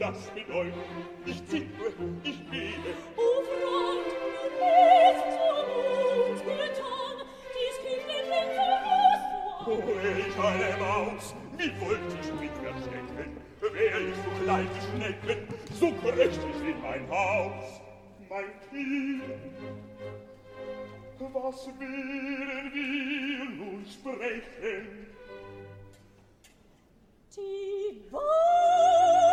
das bedeutet. Ich zittere, ich bebe. O Freund, du bist so gut getan, dies Kind erkennt von uns. O ich alle Maus, wie wollt ich mich verstecken? Wär ich so klein wie Schnecken, so kröch ich in mein Haus. Mein Kind, was wären wir nun sprechen? Die Wahrheit!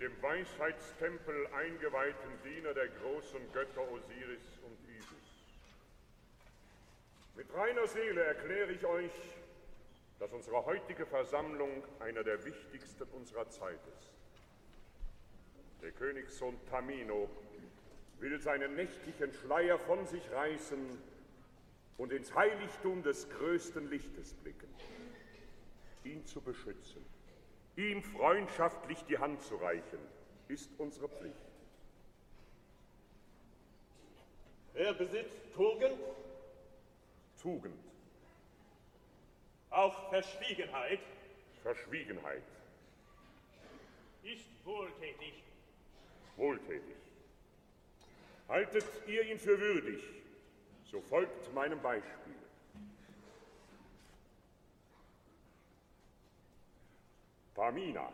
Dem Weisheitstempel eingeweihten Diener der großen Götter Osiris und Isis. Mit reiner Seele erkläre ich euch, dass unsere heutige Versammlung einer der wichtigsten unserer Zeit ist. Der Königssohn Tamino will seinen nächtlichen Schleier von sich reißen und ins Heiligtum des größten Lichtes blicken. Ihn zu beschützen, ihm freundschaftlich die Hand zu reichen, ist unsere Pflicht. Er besitzt Tugend? Tugend. Auch Verschwiegenheit? Verschwiegenheit. Ist wohltätig? Wohltätig. Haltet ihr ihn für würdig, so folgt meinem Beispiel. Pamina,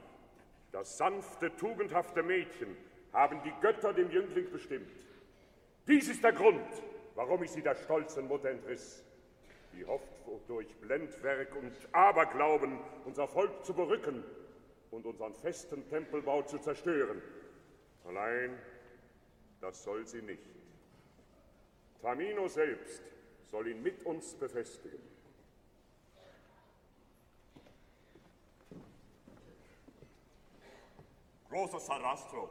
das sanfte, tugendhafte Mädchen, haben die Götter dem Jüngling bestimmt. Dies ist der Grund, warum ich sie der stolzen Mutter entriss. Die hofft, durch Blendwerk und Aberglauben unser Volk zu berücken und unseren festen Tempelbau zu zerstören. Allein, das soll sie nicht. Tamino selbst soll ihn mit uns befestigen. Großer Sarastro,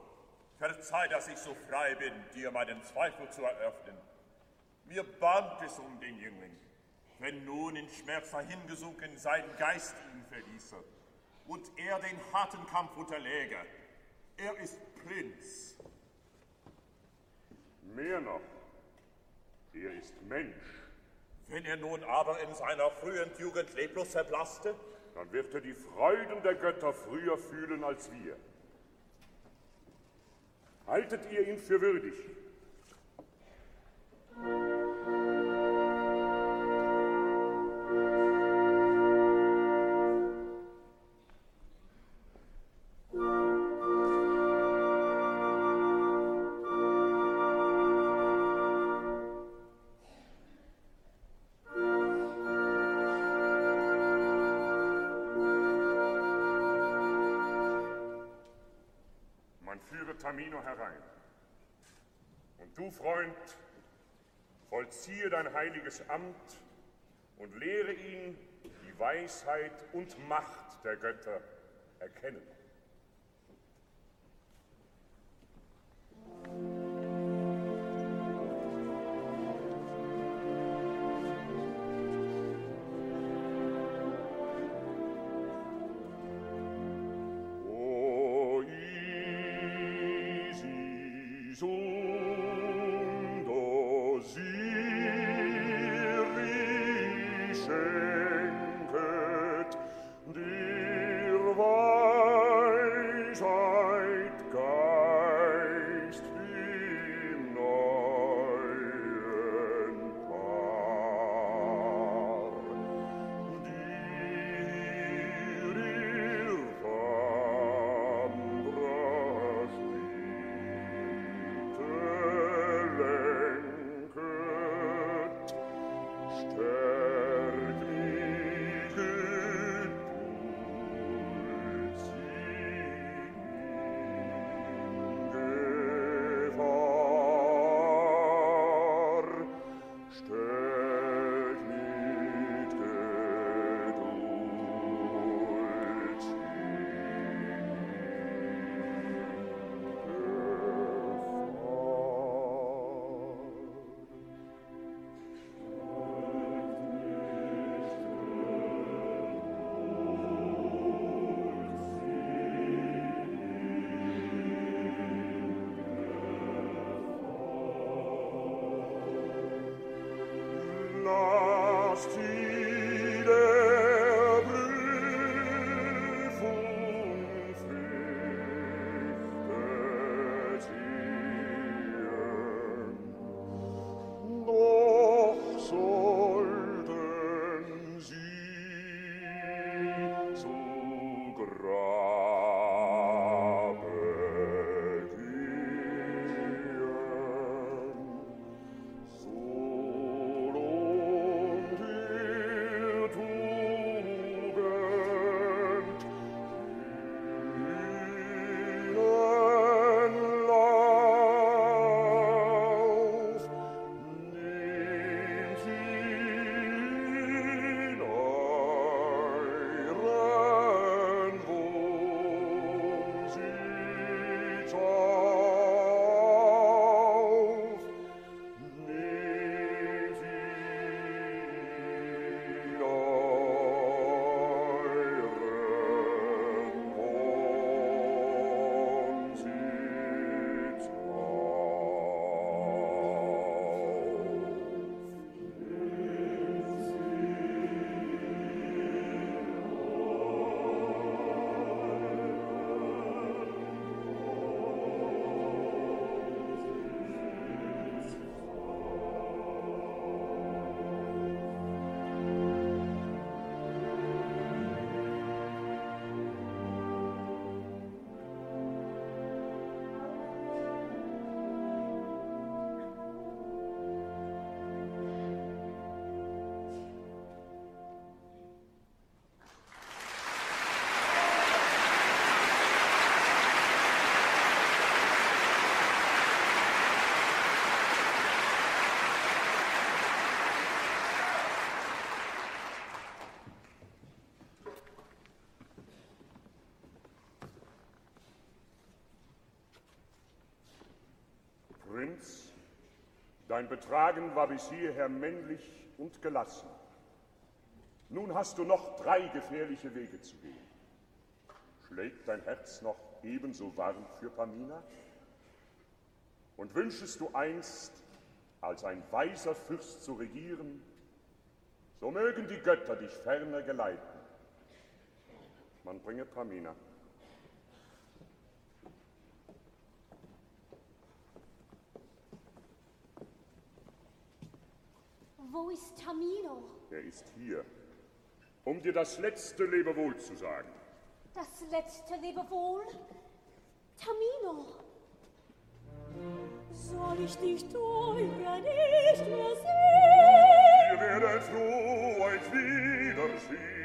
verzeih, dass ich so frei bin, dir meinen Zweifel zu eröffnen. Mir bangt es um den Jüngling, wenn nun in Schmerz dahingesunken sein Geist ihn verließe und er den harten Kampf unterläge. Er ist Prinz. Mehr noch, er ist Mensch. Wenn er nun aber in seiner frühen Jugend leblos verblasste? Dann wird er die Freuden der Götter früher fühlen als wir. Haltet ihr ihn für würdig? Heiliges Amt und lehre ihn die Weisheit und Macht der Götter erkennen. Prinz, dein Betragen war bis hierher männlich und gelassen. Nun hast du noch drei gefährliche Wege zu gehen. Schlägt dein Herz noch ebenso warm für Pamina? Und wünschest du einst, als ein weiser Fürst zu regieren, so mögen die Götter dich ferner geleiten. Man bringe Pamina. Wo ist Tamino? Er ist hier, um dir das letzte Lebewohl zu sagen. Das letzte Lebewohl? Tamino! Soll ich dich teuer nicht mehr sehen? Wir werden froh euch wiedersehen.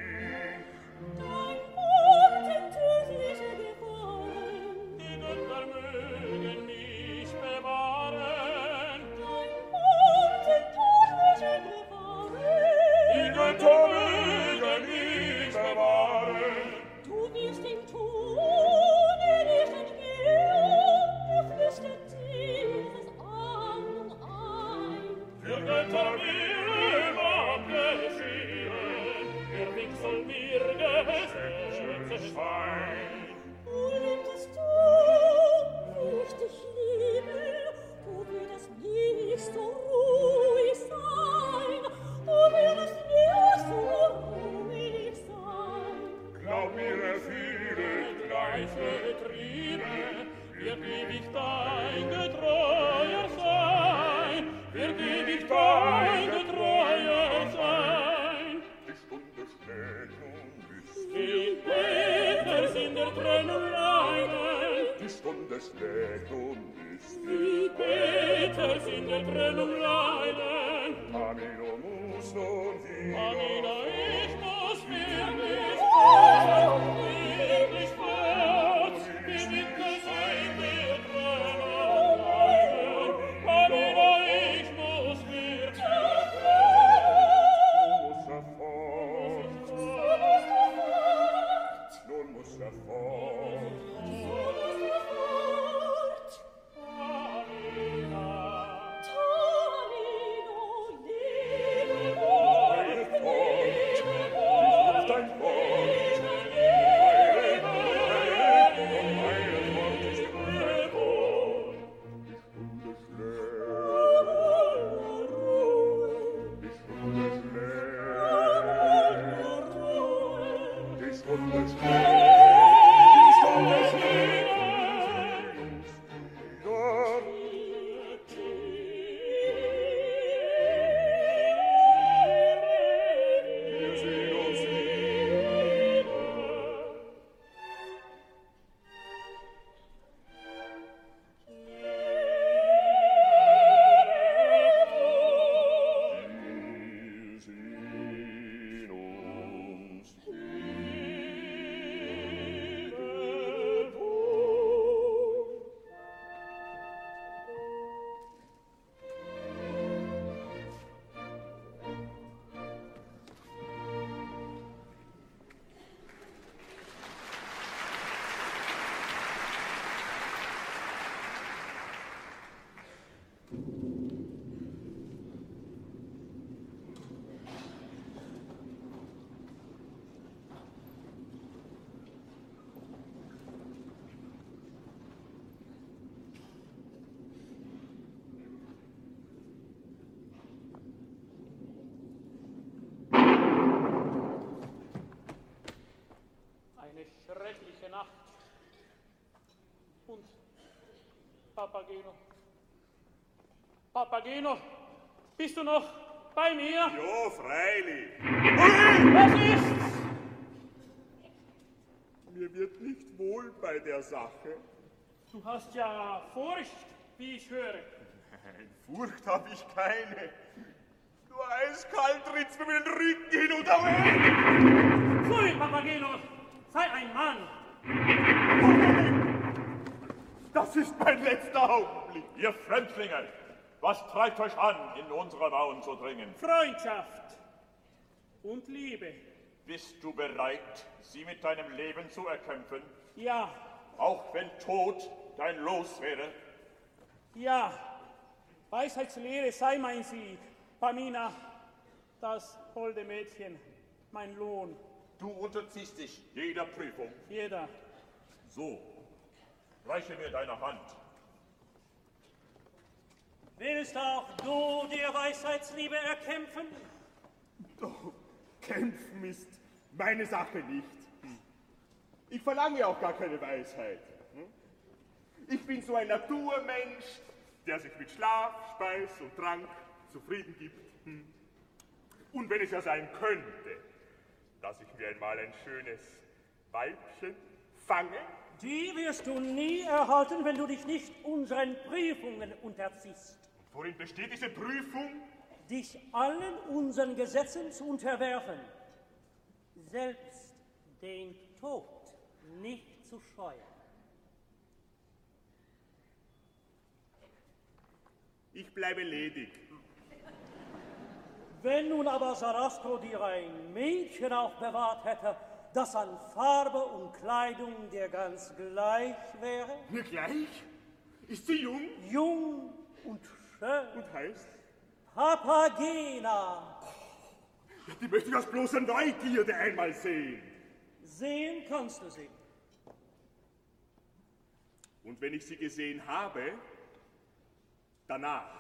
Und Papageno. Papageno, bist du noch bei mir? Ja, freilich. Was ist's? Mir wird nicht wohl bei der Sache. Du hast ja Furcht, wie ich höre. Nein, Furcht habe ich keine. Nur eiskalt tritt's mir den Rücken hin und her. Pfui, Papageno, sei ein Mann. Das ist mein letzter Augenblick. Ihr Fremdlinge, was treibt euch an, in unsere Mauern zu dringen? Freundschaft und Liebe. Bist du bereit, sie mit deinem Leben zu erkämpfen, Ja, auch wenn Tod dein Los wäre? ja, Weisheitslehre sei mein Sieg. Pamina, das holde Mädchen, mein Lohn. Du unterziehst dich jeder Prüfung. Jeder. So, reiche mir deine Hand. Willst auch du dir Weisheitsliebe erkämpfen? Doch, kämpfen ist meine Sache nicht. Ich verlange auch gar keine Weisheit. Ich bin so ein Naturmensch, der sich mit Schlaf, Speis und Trank zufrieden gibt. Und wenn es ja sein könnte, dass ich mir einmal ein schönes Weibchen fange, Die wirst du nie erhalten, wenn du dich nicht unseren Prüfungen unterziehst. worin besteht diese Prüfung? Dich allen unseren Gesetzen zu unterwerfen. Selbst den Tod nicht zu scheuen. Ich bleibe ledig. Wenn nun aber Sarastro dir ein Mädchen aufbewahrt hätte, das an Farbe und Kleidung dir ganz gleich wäre? Mir gleich? Ist sie jung? Jung und schön. Und heißt? Papagena. Ja, die möchte ich aus bloßer Neugierde einmal sehen. Sehen kannst du sie. Und wenn ich sie gesehen habe, danach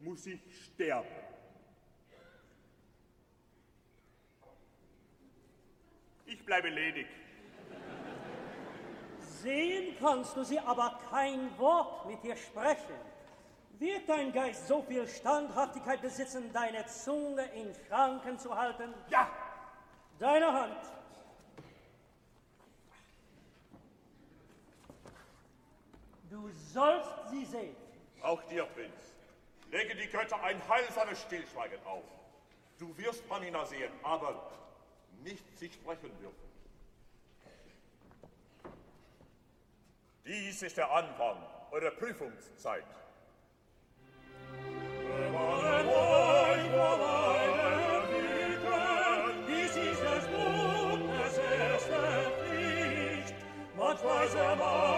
muss ich sterben. Ich bleibe ledig. Sehen kannst du sie, aber kein Wort mit ihr sprechen. Wird dein Geist so viel Standhaftigkeit besitzen, deine Zunge in Schranken zu halten? Ja! Deine Hand. Du sollst sie sehen. Auch dir, Prinz, lege die Götter ein heilsames Stillschweigen auf. Du wirst Pamina sehen, aber nicht sie sprechen dürfen. Dies ist der Anfang eurer Prüfungszeit. Dies ist des ersten Pflicht. Manchmal Mann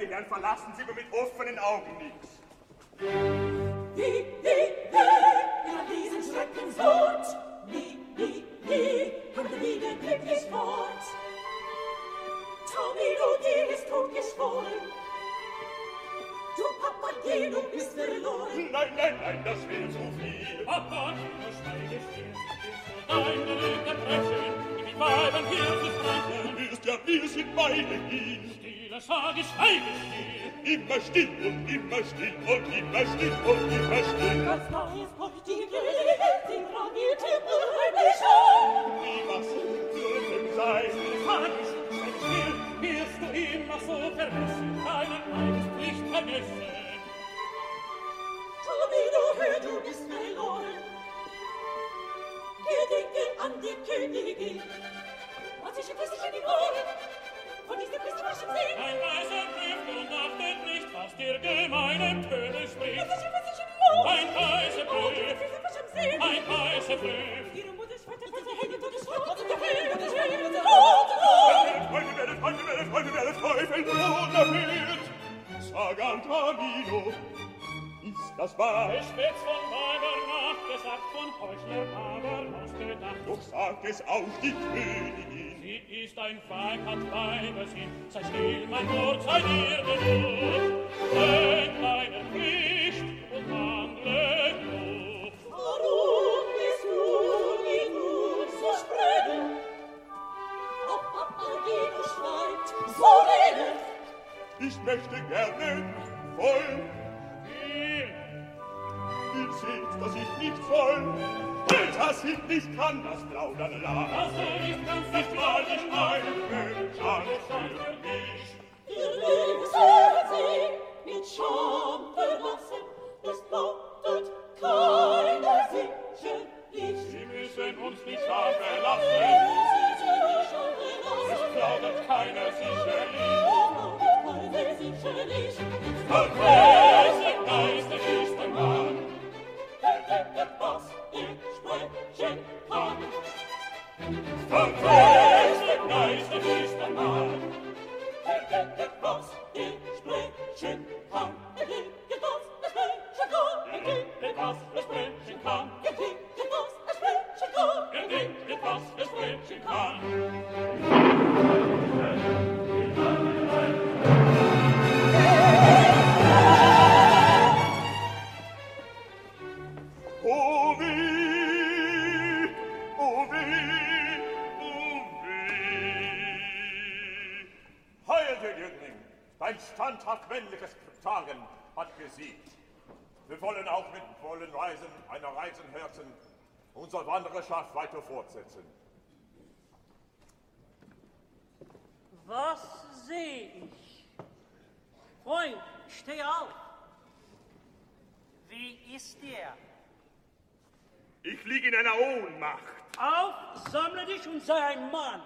Die Herren verlassen, sieht man mit offenen Augen nichts. Wie, wie, wie, ja diesen Schreckenswort, wie, wie, wie, kommt er wieder glücklich fort. Tommy, du dir ist totgeschworen, du Papageno bist verloren. Nein, nein, nein, das wäre zu viel. Papa, nur schweige still, du deine Lüge brechen, in die Weibern hier zu sprechen. Du wirst ja, wir sind beide hin. jeder Schar geschweige still. Immer still und immer still und immer still und immer still. Das weiß euch die Welt, die gravierte Urheide schon. Wie was in Seis, die Tage sind still, wirst du immer so vermessen, deinen Feind nicht vermessen. Tomino, hör, du bist verloren. Wir an die Königin, was ich, was ich in die Ohren, Und diese Brüste waschen sehen. Ein weißer Brief, nun achtet nicht, was dir gemeine Töne spricht. Was ist, was ist im Mond? Ein weißer Brief. Oh, diese Brüste waschen sehen. Ein weißer Brief. Ihre Mutter schwette, was er hält, und es schrott, und der Fell, und es schreit, und es rot, rot. Heute werdet, heute werdet, heute werdet, Teufel, Blut erfüllt. Sag Antonino, ist das wahr? Es wird von Weibern nachgesagt, von Heuchlern aber ausgedacht. Doch sagt es auch die Königin. Sie ist ein Feig, hat Weibersinn. Sei still, mein Wort, sei dir genug. Denk deine Pflicht Ich kann das plaudern lassen, ich kann das plaudern lassen, ich kann das plaudern Ich liege in einer Ohnmacht. Auf, sammle dich und sei ein Mann.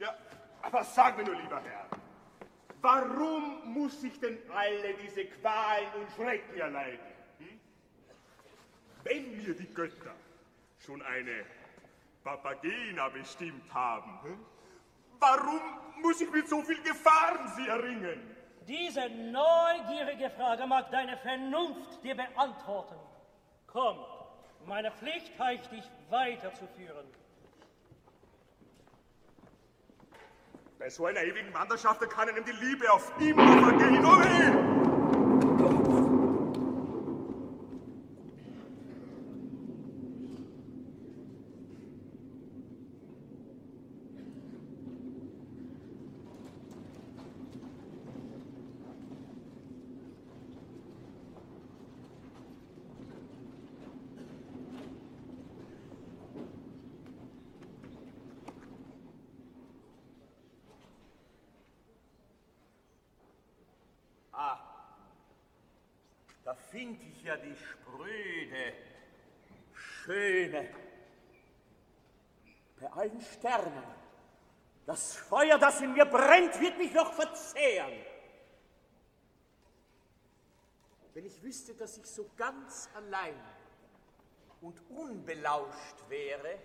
Ja, aber sag mir nur, lieber Herr, warum muss ich denn alle diese Qualen und Schrecken erleiden? Hm? Wenn mir die Götter schon eine Papagena bestimmt haben, hm? warum muss ich mit so viel Gefahren sie erringen? Diese neugierige Frage mag deine Vernunft dir beantworten. Komm, meine Pflicht heißt dich weiterzuführen. Bei so einer ewigen Wanderschaft kann einem die Liebe auf immer vergehen. Oh da find ich ja die spröde, schöne. Bei allen Sternen. Das Feuer, das in mir brennt, wird mich noch verzehren. Wenn ich wüsste, dass ich so ganz allein und unbelauscht wäre,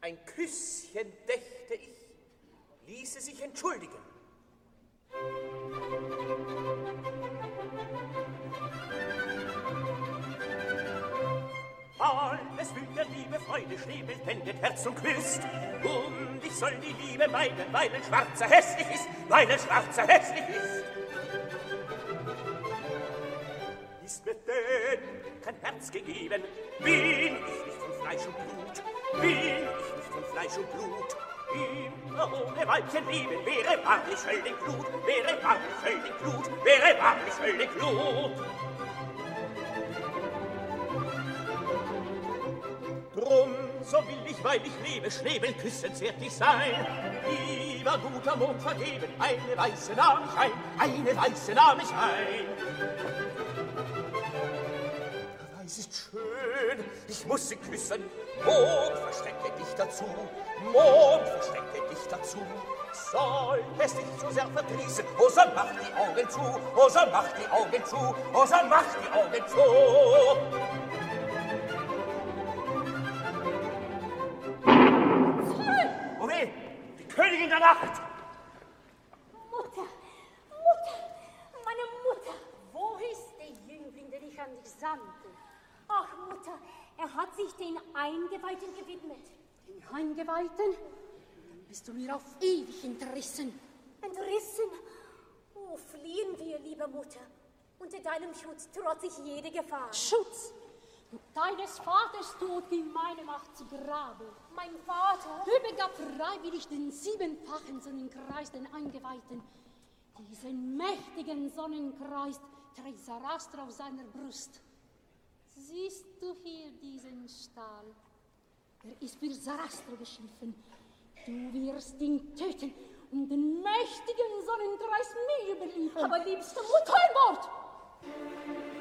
ein Küsschen dächte ich, ließe sich entschuldigen. Freude Schnee wendet Herz und küsst. Und ich soll die Liebe meiden, weil ein Schwarzer hässlich ist, weil ein Schwarzer hässlich ist. Ist mir denn kein Herz gegeben, bin ich nicht von Fleisch und Blut, bin ich nicht von Fleisch und Blut. Immer ohne Weibchen lieben wäre wahrlich völlig Blut, wäre wahrlich völlig Blut, wäre wahrlich völlig Blut. Drum, so will ich, weil ich lebe, Schnäbel küssenswertig sein. Lieber guter Mond vergeben, eine Weiße nahm ich ein, eine Weiße nahm ich ein. Weiß ist schön, ich muss sie küssen. Mond, verstecke dich dazu, Mond, verstecke dich dazu. Soll es dich zu sehr verdrießen, oh, so mach die Augen zu, oh, so mach die Augen zu, oh, so mach die Augen zu. Königin der Nacht! Mutter, Mutter, meine Mutter, wo ist der Jüngling, den ich an dich sandte? Ach, Mutter, er hat sich den Eingeweihten gewidmet. Den Eingeweihten? Bist du mir auf ewig entrissen? Entrissen? Oh, fliehen wir, liebe Mutter. Unter deinem Schutz trotz ich jede Gefahr. Schutz! Deines Vaters Tod ging meine Macht zu Grabe. Mein Vater? Er begab freiwillig den siebenfachen Sonnenkreis den Eingeweihten. Diesen mächtigen Sonnenkreis trägt Sarastra auf seiner Brust. Siehst du hier diesen Stahl? Er ist für Sarastra geschaffen. Du wirst ihn töten und den mächtigen Sonnenkreis mir überliefern. Aber liebste Mutter, Kein Wort!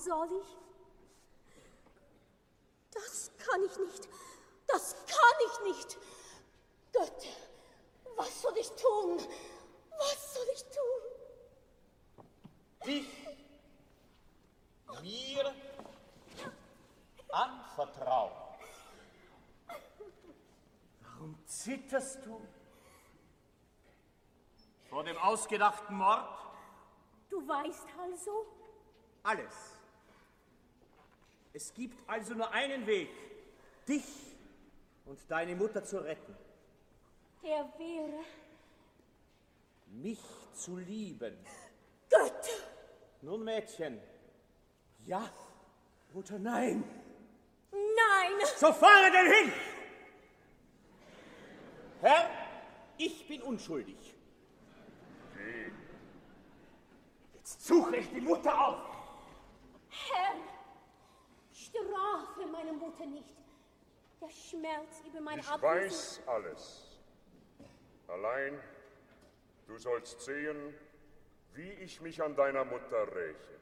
Soll ich? Das kann ich nicht. Das kann ich nicht. Götter, was soll ich tun? Was soll ich tun? Dich mir anvertrauen. Warum zitterst du? Vor dem ausgedachten Mord? Du weißt also? Alles. Es gibt also nur einen Weg, dich und deine Mutter zu retten. Der wäre Mich zu lieben. Götter. Nun, Mädchen. Ja, Mutter, nein. Nein. So fahre denn hin! Herr, ich bin unschuldig. Jetzt suche ich die Mutter auf. Herr, Mutter nicht. Der Schmerz über meine Ich Abwesenheit. weiß alles. Allein, du sollst sehen, wie ich mich an deiner Mutter räche.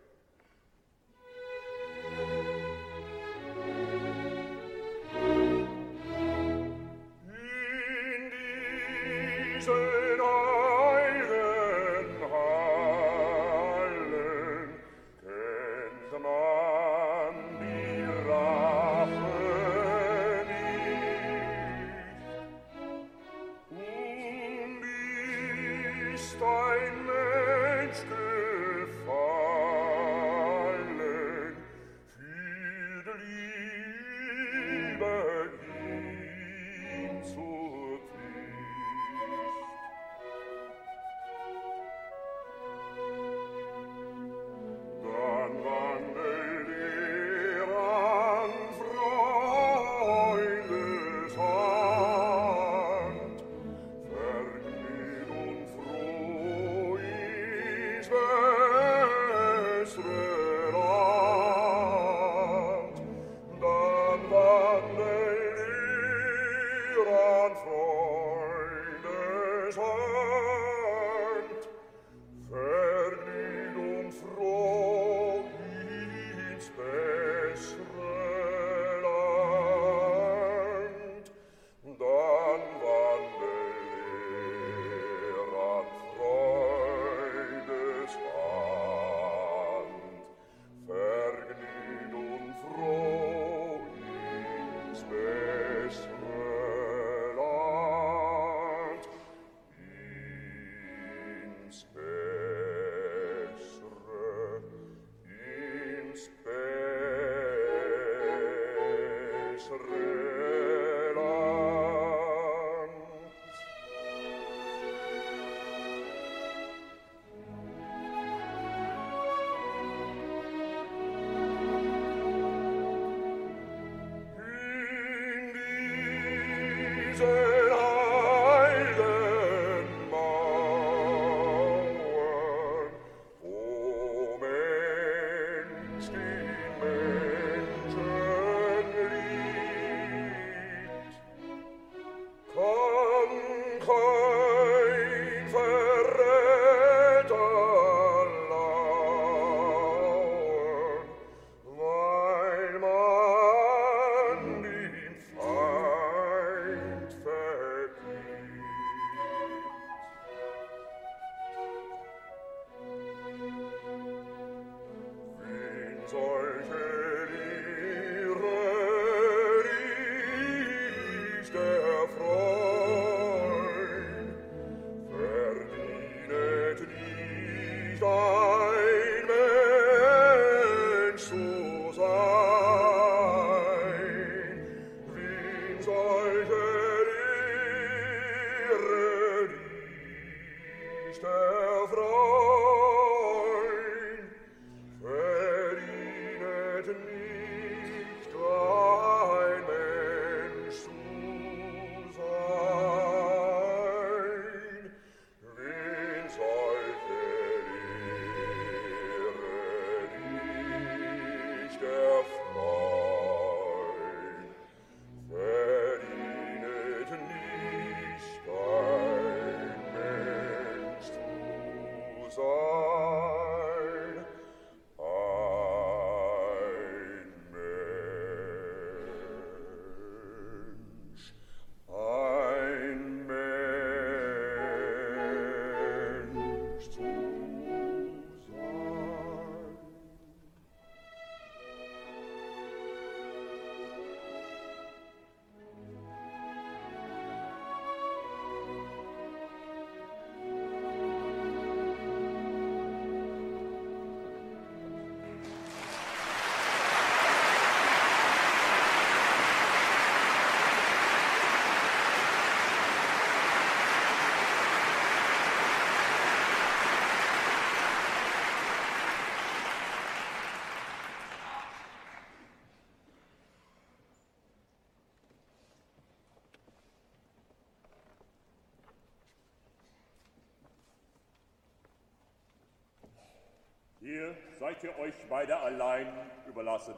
Hier seid ihr euch beide allein überlassen.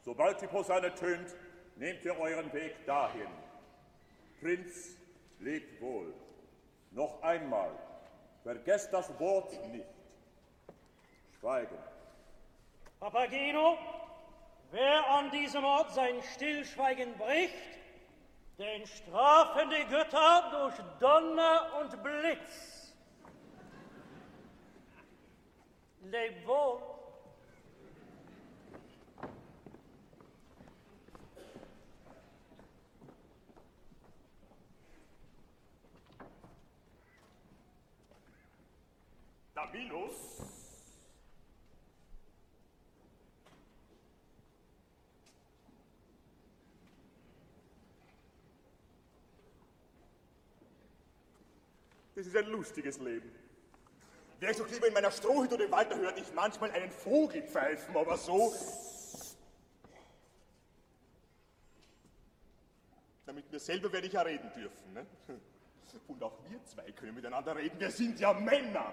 Sobald die Posaune tönt, nehmt ihr euren Weg dahin. Prinz, lebt wohl. Noch einmal, vergesst das Wort nicht. Schweigen. Papageno, wer an diesem Ort sein Stillschweigen bricht, den strafen die Götter durch Donner und Blitz. Leb wohl. Camillus. Das ist ein lustiges Leben. Wäre ich doch lieber in meiner Strohhütte oder im Wald, da hörte ich manchmal einen Vogel pfeifen, aber so. Na, mit mir selber werde ich ja reden dürfen. Ne? Und auch wir zwei können miteinander reden. Wir sind ja Männer.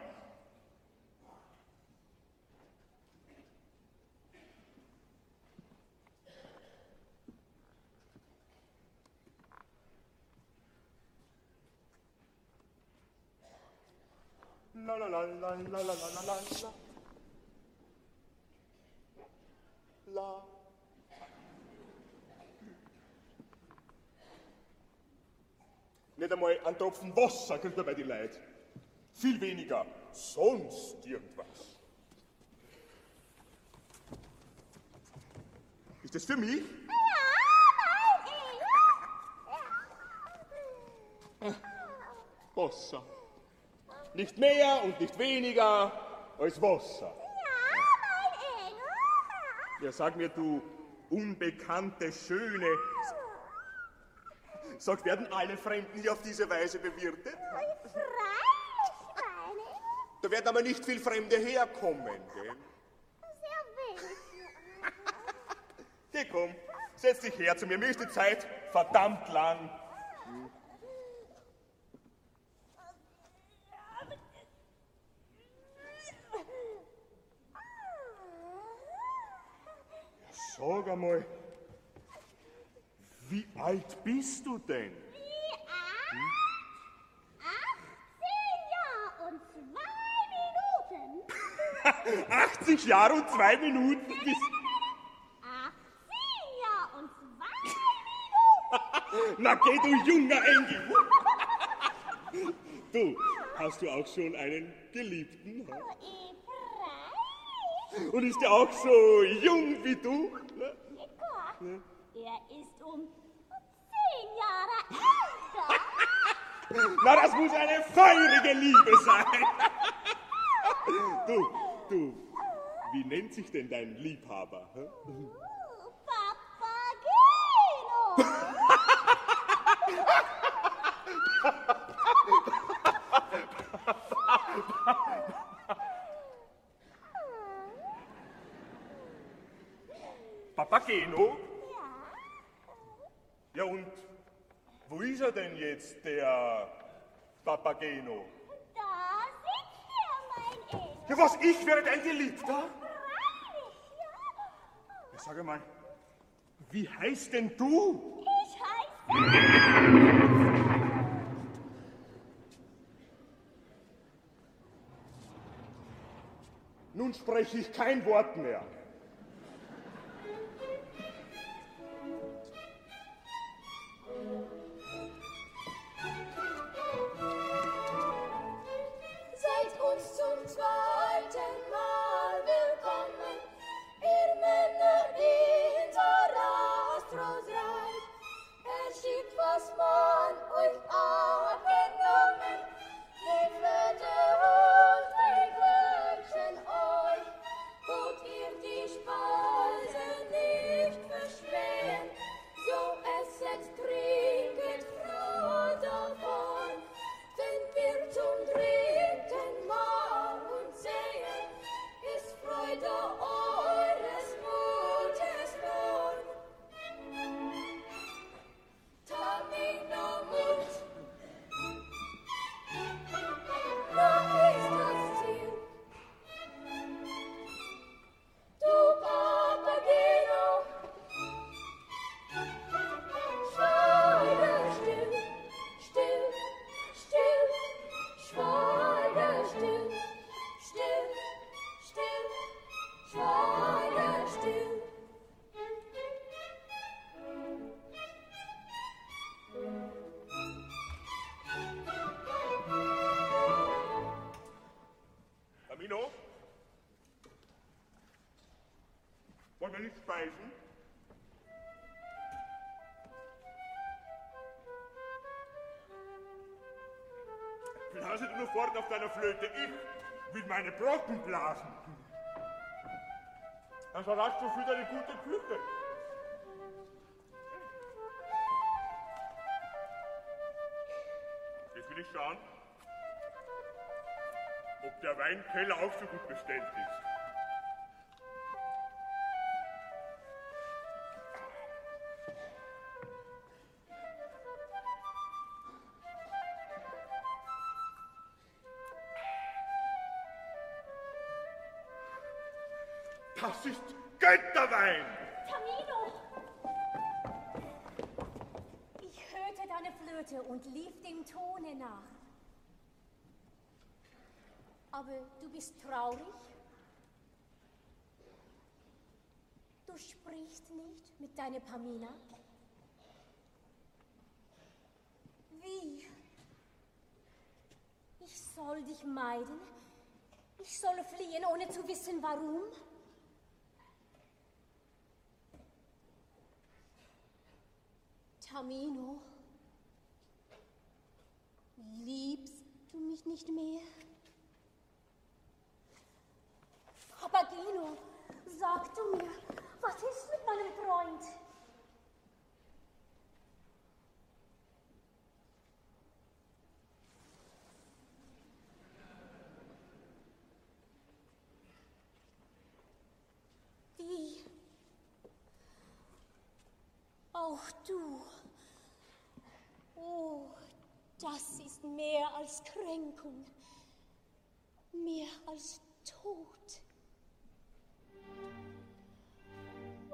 Tropfen Wasser kriegt man bei den Leuten. Viel weniger sonst irgendwas. Ist das für mich? Wasser. Nicht mehr und nicht weniger als Wasser. Ja, sag mir, du unbekannte, schöne. Sag, werden alle Fremden hier auf diese Weise bewirtet? Da werden aber nicht viel Fremde herkommen, gell? Geh, komm, setz dich her zu mir. Mir ist die Zeit verdammt lang. Hm. Sag einmal, wie alt bist du denn? Wie alt? 18 Jahre und zwei Minuten. 80 Jahre und zwei Minuten bist 18 Jahre und zwei Minuten. Na geh, du junger Engel! Du, hast du auch schon einen Geliebten? Und ist er auch so jung wie du? Ne? Er ist um 10 Jahre älter. Na, das muss eine feurige Liebe sein! Du, du, wie nennt sich denn dein Liebhaber? hä? Papageno? Ja, und wo ist er denn jetzt, der Papageno? Da sitzt er, mein Engel. Ja, was, ich wäre dein Geliebter? Ja, sag mal, wie heißt denn du? Ich heiße... Nun spreche ich kein Wort mehr. Speisen? Blase du nur fort auf deiner Flöte. Ich will meine Brocken blasen. Also hast du für deine gute Küche. Jetzt will ich schauen, ob der Weinkeller auch so gut bestellt ist. Aber du bist traurig? Du sprichst nicht mit deiner Pamina? Wie? Ich soll dich meiden? Ich soll fliehen, ohne zu wissen, warum? Tamino, liebst du mich nicht mehr? Papageno, sag du mir, was ist mit meinem Freund? Auch du. Oh, das ist mehr als Kränkung, mehr als Tod.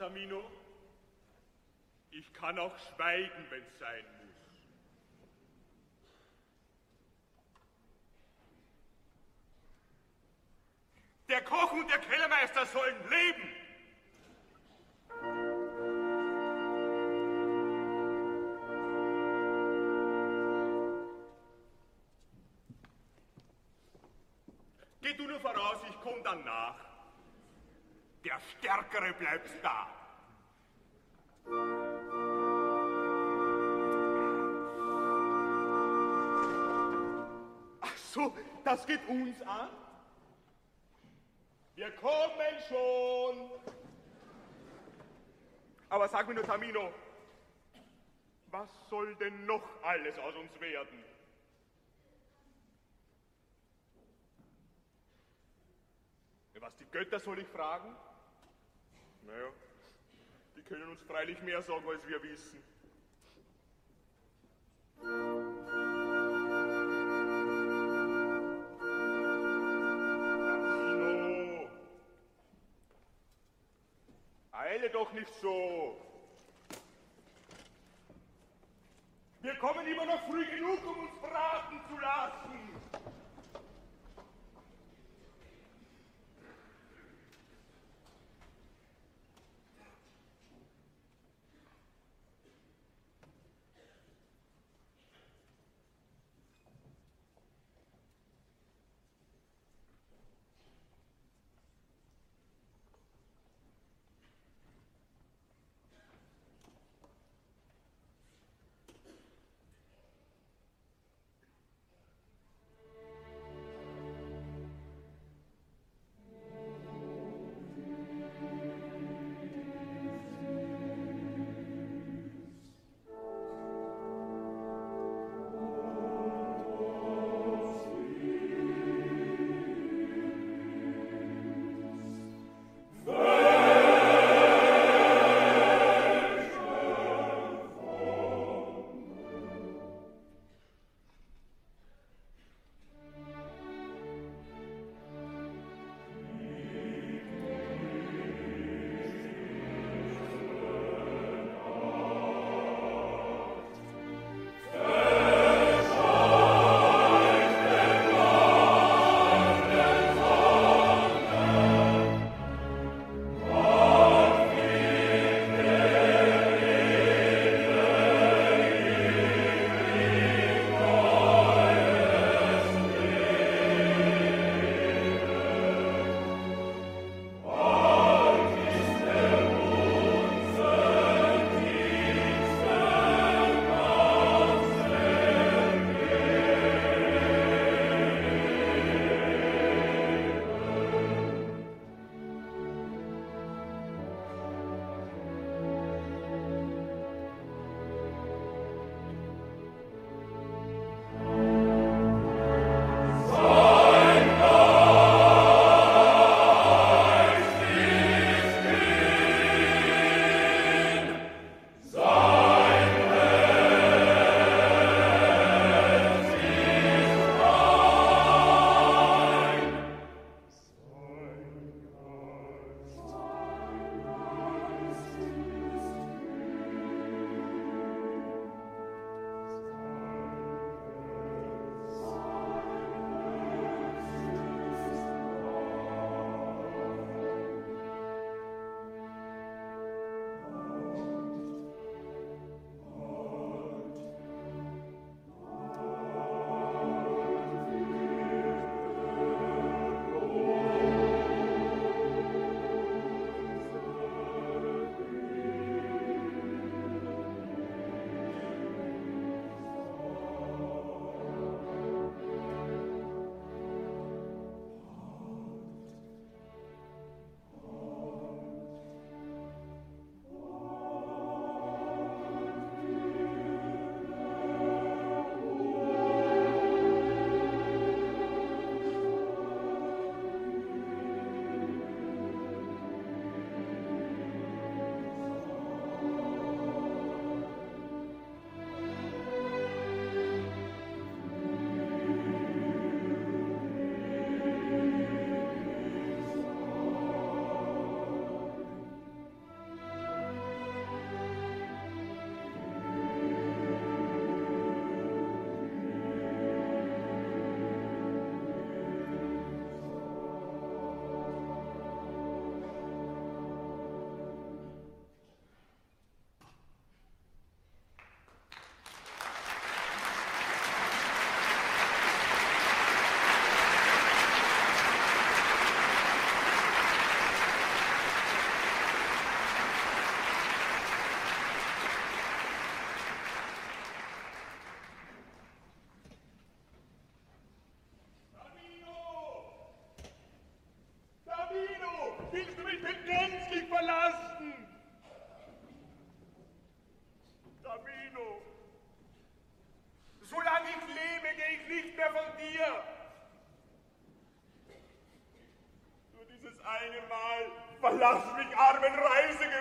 Tamino? Ich kann auch schweigen, wenn's sein muss. Der Koch und der Kellermeister sollen leben! Geh du nur voraus, ich komm dann nach. Der Stärkere bleibt da. Das geht uns an? Wir kommen schon. Aber sag mir nur, Tamino, was soll denn noch alles aus uns werden? Was die Götter soll ich fragen? Naja, die können uns freilich mehr sagen, als wir wissen. Eile doch nicht so! Wir kommen immer noch früh genug, um uns braten zu lassen! lass mich armen Reisige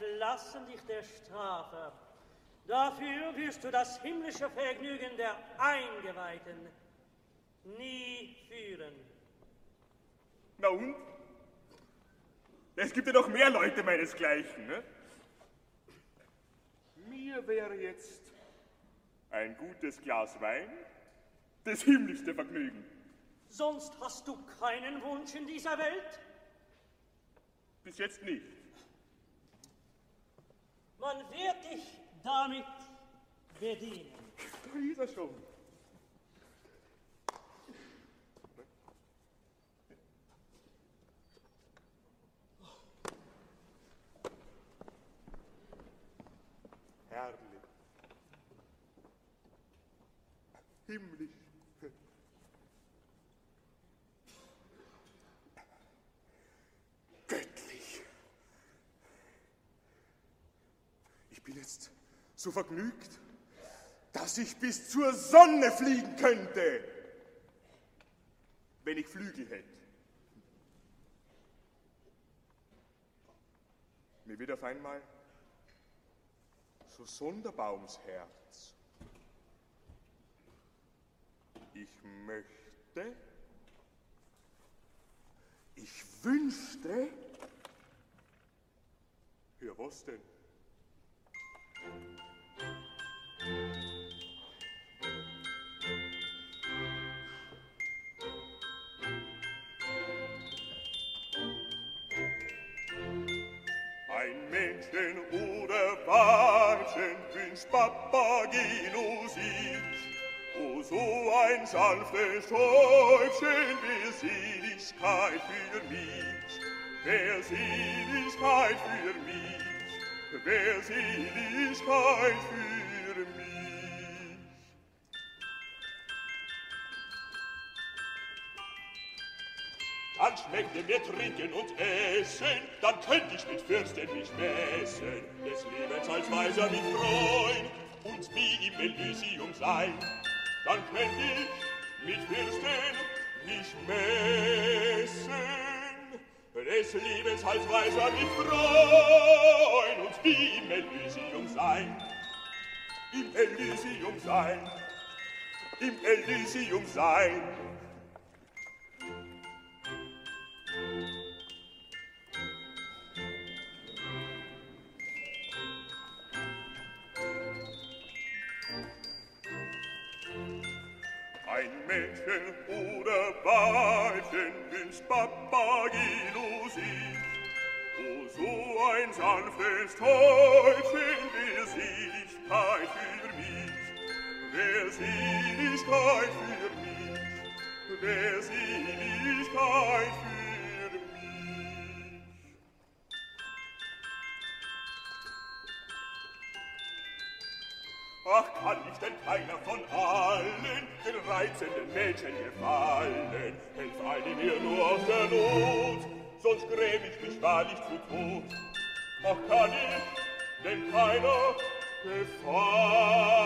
entlassen dich der Strafe. Dafür wirst du das himmlische Vergnügen der Eingeweihten nie führen. Na und? Es gibt ja noch mehr Leute meinesgleichen, ne? Mir wäre jetzt ein gutes Glas Wein das himmlischste Vergnügen. Sonst hast du keinen Wunsch in dieser Welt? Bis jetzt nicht. Man wird dich damit bedienen. Dieser er schon. Herrlich. So vergnügt, dass ich bis zur Sonne fliegen könnte, wenn ich Flügel hätte. Mir wird auf einmal so sonderbar ums Herz. Ich möchte, ich wünschte, ja was denn? Ein Männchen oder Weibchen wünscht Papageno sich, O so ein sanftes Täubchen, wer Seligkeit für mich, wer Seligkeit für mich, wer Seligkeit für mich. möchte mehr trinken und essen, dann könnt ich mit Fürsten mich messen. Des Lebens als weiser mich freuen und wie im Elysium sein, dann könnt ich mit Fürsten mich messen. Des Lebens als weiser mich freuen und wie im Elysium sein, im Elysium sein, im Elysium sein. Mädchen oder Weibchen ins Papagilo sieht. O so ein sanftes Täubchen, der Seligkeit für mich, der Seligkeit für mich, der Seligkeit für mich. Ach, kann ich denn keiner von allen den reizenden Mädchen gefallen? Helf eine mir nur aus der Not, sonst gräm ich mich wahrlich zu Tod. Ach, kann ich denn keiner gefallen?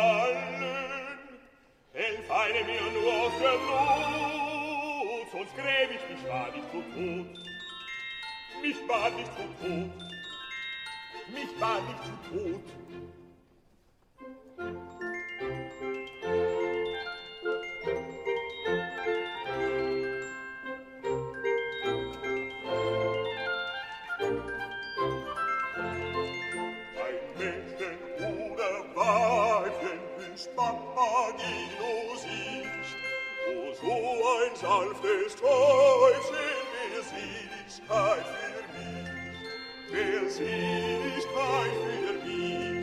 Helf eine mir nur aus der Not, sonst gräm ich mich wahrlich zu Tod. Mich wahrlich zu Tod. Mich wahrlich zu Tod. Seligkeit für mich, wer Seligkeit für mich,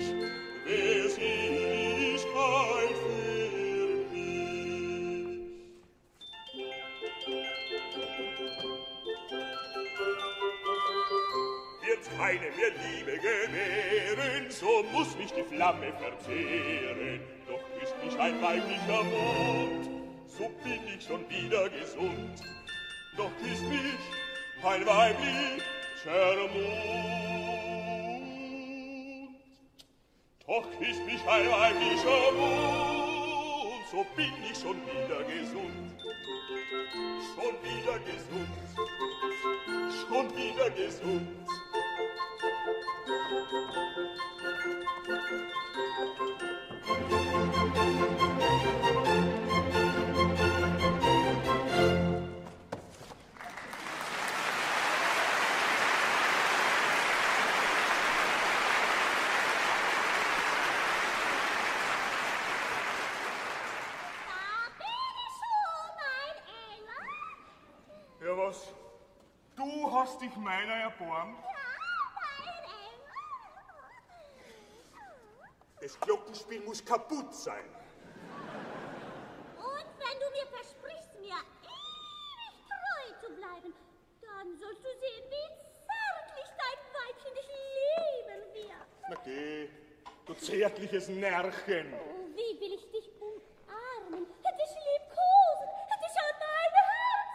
keine mehr Liebe gewähren, so muss mich die Flamme verzehren. Doch ist mich ein weiblicher Mund, so bin ich schon wieder gesund. Doch ist mich ein weiblicher Mund. Doch ist mich ein weiblicher Mund, so bin ich schon wieder gesund. Schon wieder gesund. Schon wieder gesund. Du hast dich meiner erborgen? Das Glockenspiel muss kaputt sein. Und wenn du mir versprichst, mir ewig treu zu bleiben, dann sollst du sehen, wie zärtlich dein Weibchen dich lieben wird. Na geh, du zärtliches Närchen. Oh, wie will ich dich umarmen, dich liebkosen, dich an mein Herz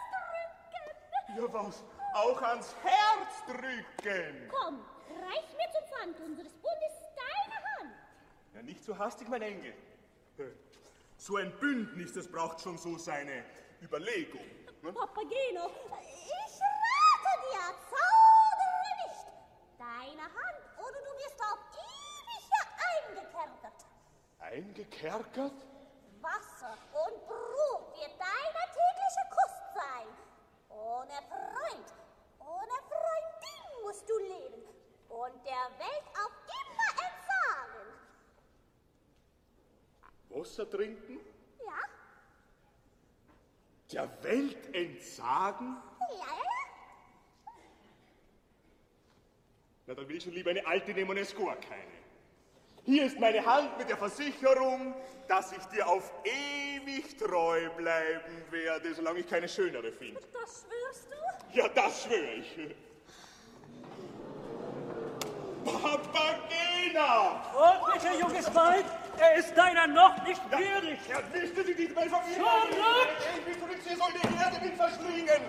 drücken. Ja, was? Auch ans Herz drücken. Komm, reich mir zum Pfand unseres Bundes. Ja, nicht so hastig, mein Engel. So ein Bündnis, das braucht schon so seine Überlegung. ne? Papageno, ich rate dir, zaudere nicht. Deine Hand, oder du wirst auf ewig eingekerkert. Eingekerkert? Wasser und Brot wird deiner tägliche Kost sein. Ohne Freund, ohne Freundin musst du leben und der Welt auf immer entsagen. Wasser trinken? Ja? Der Welt entsagen? Ja, ja, ja. Na, dann will ich schon lieber eine alte nehmen und es gar keine. Hier ist meine Hand mit der Versicherung, dass ich dir auf ewig treu bleiben werde, solange ich keine schönere finde. Das schwörst du? Ja, das schwöre ich. Papagena! Und, welcher junges Weib, er ist deiner noch nicht würdig. Ja, willst du dich nicht mehr von mir? Zurück! Ewig zurück, sie soll die Erde mit verschlingen!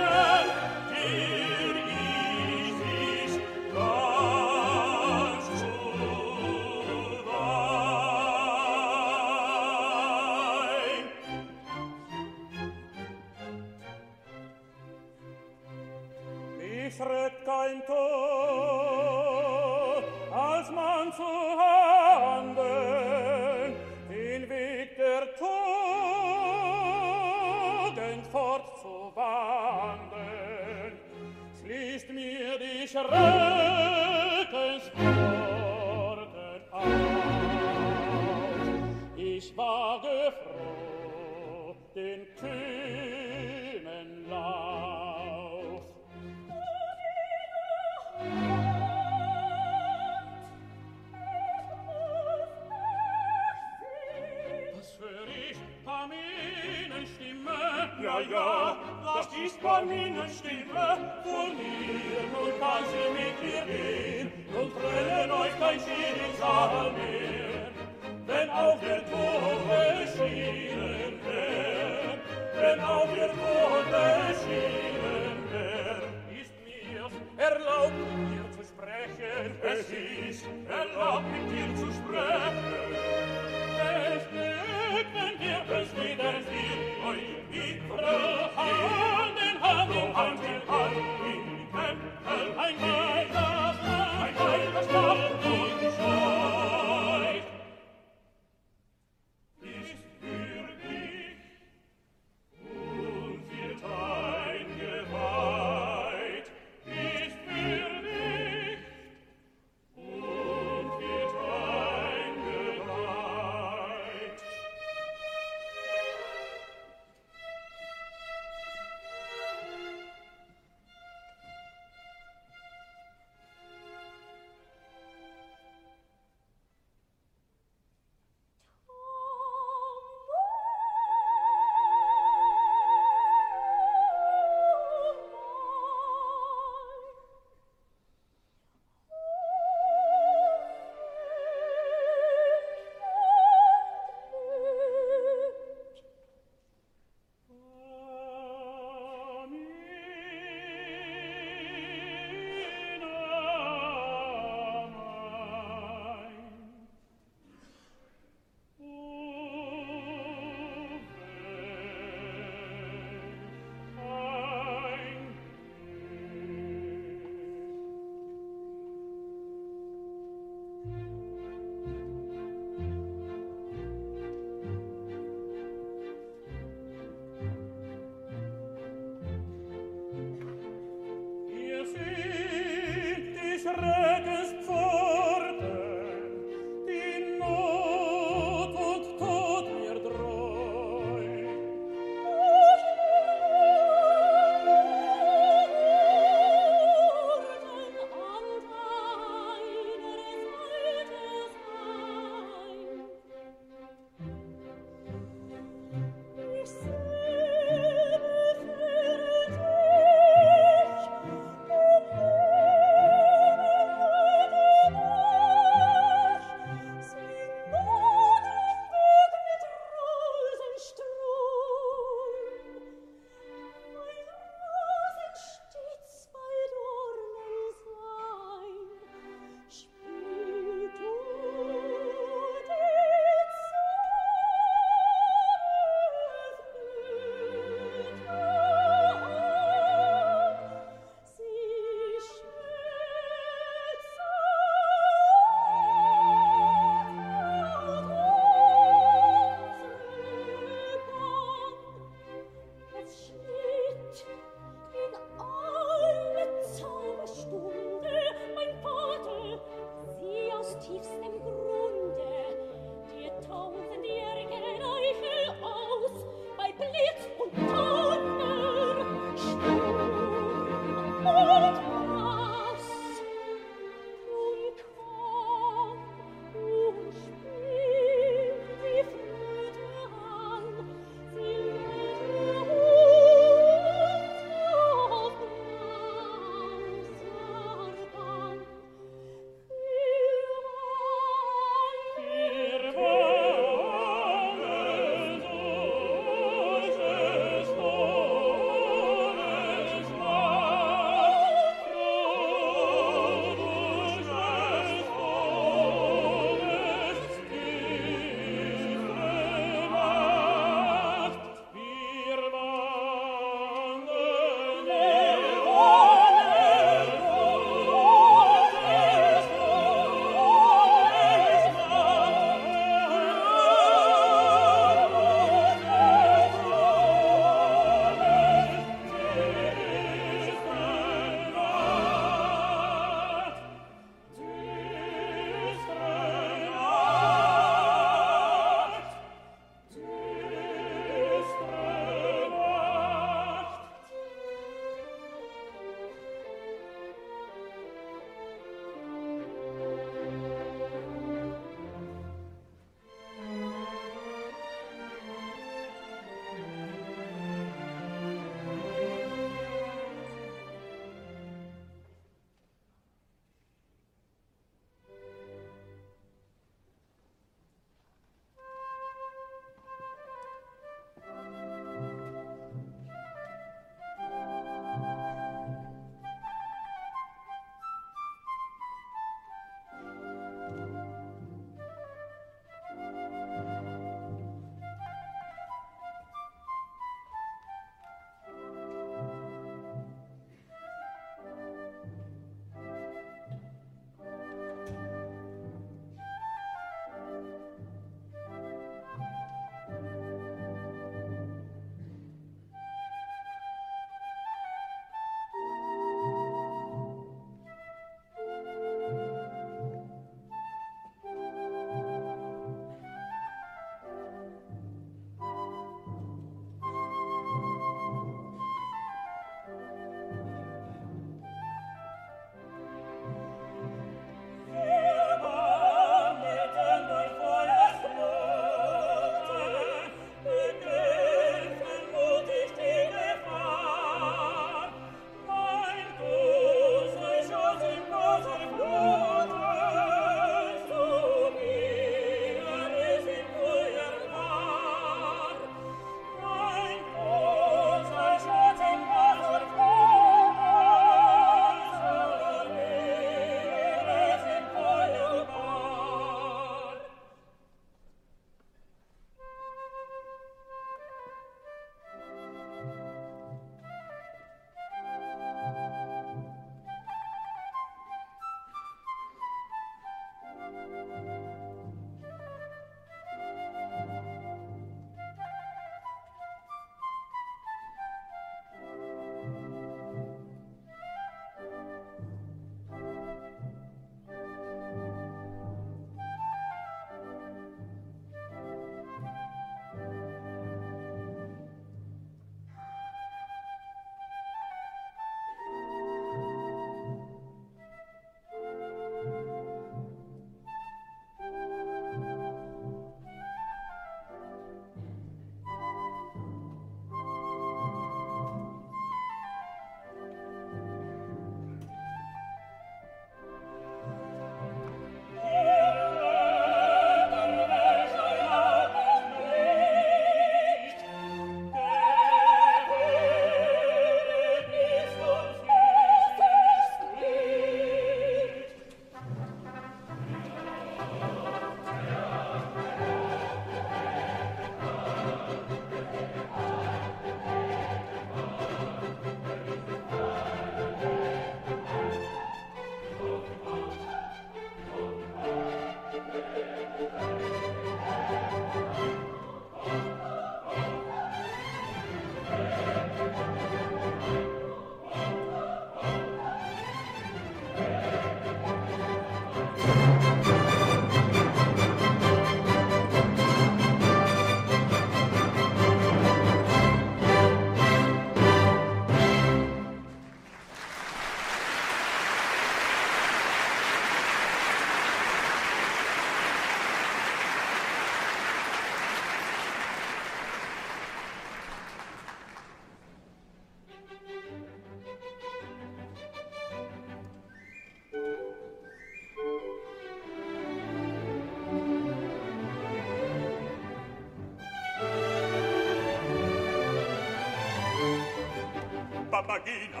papagina,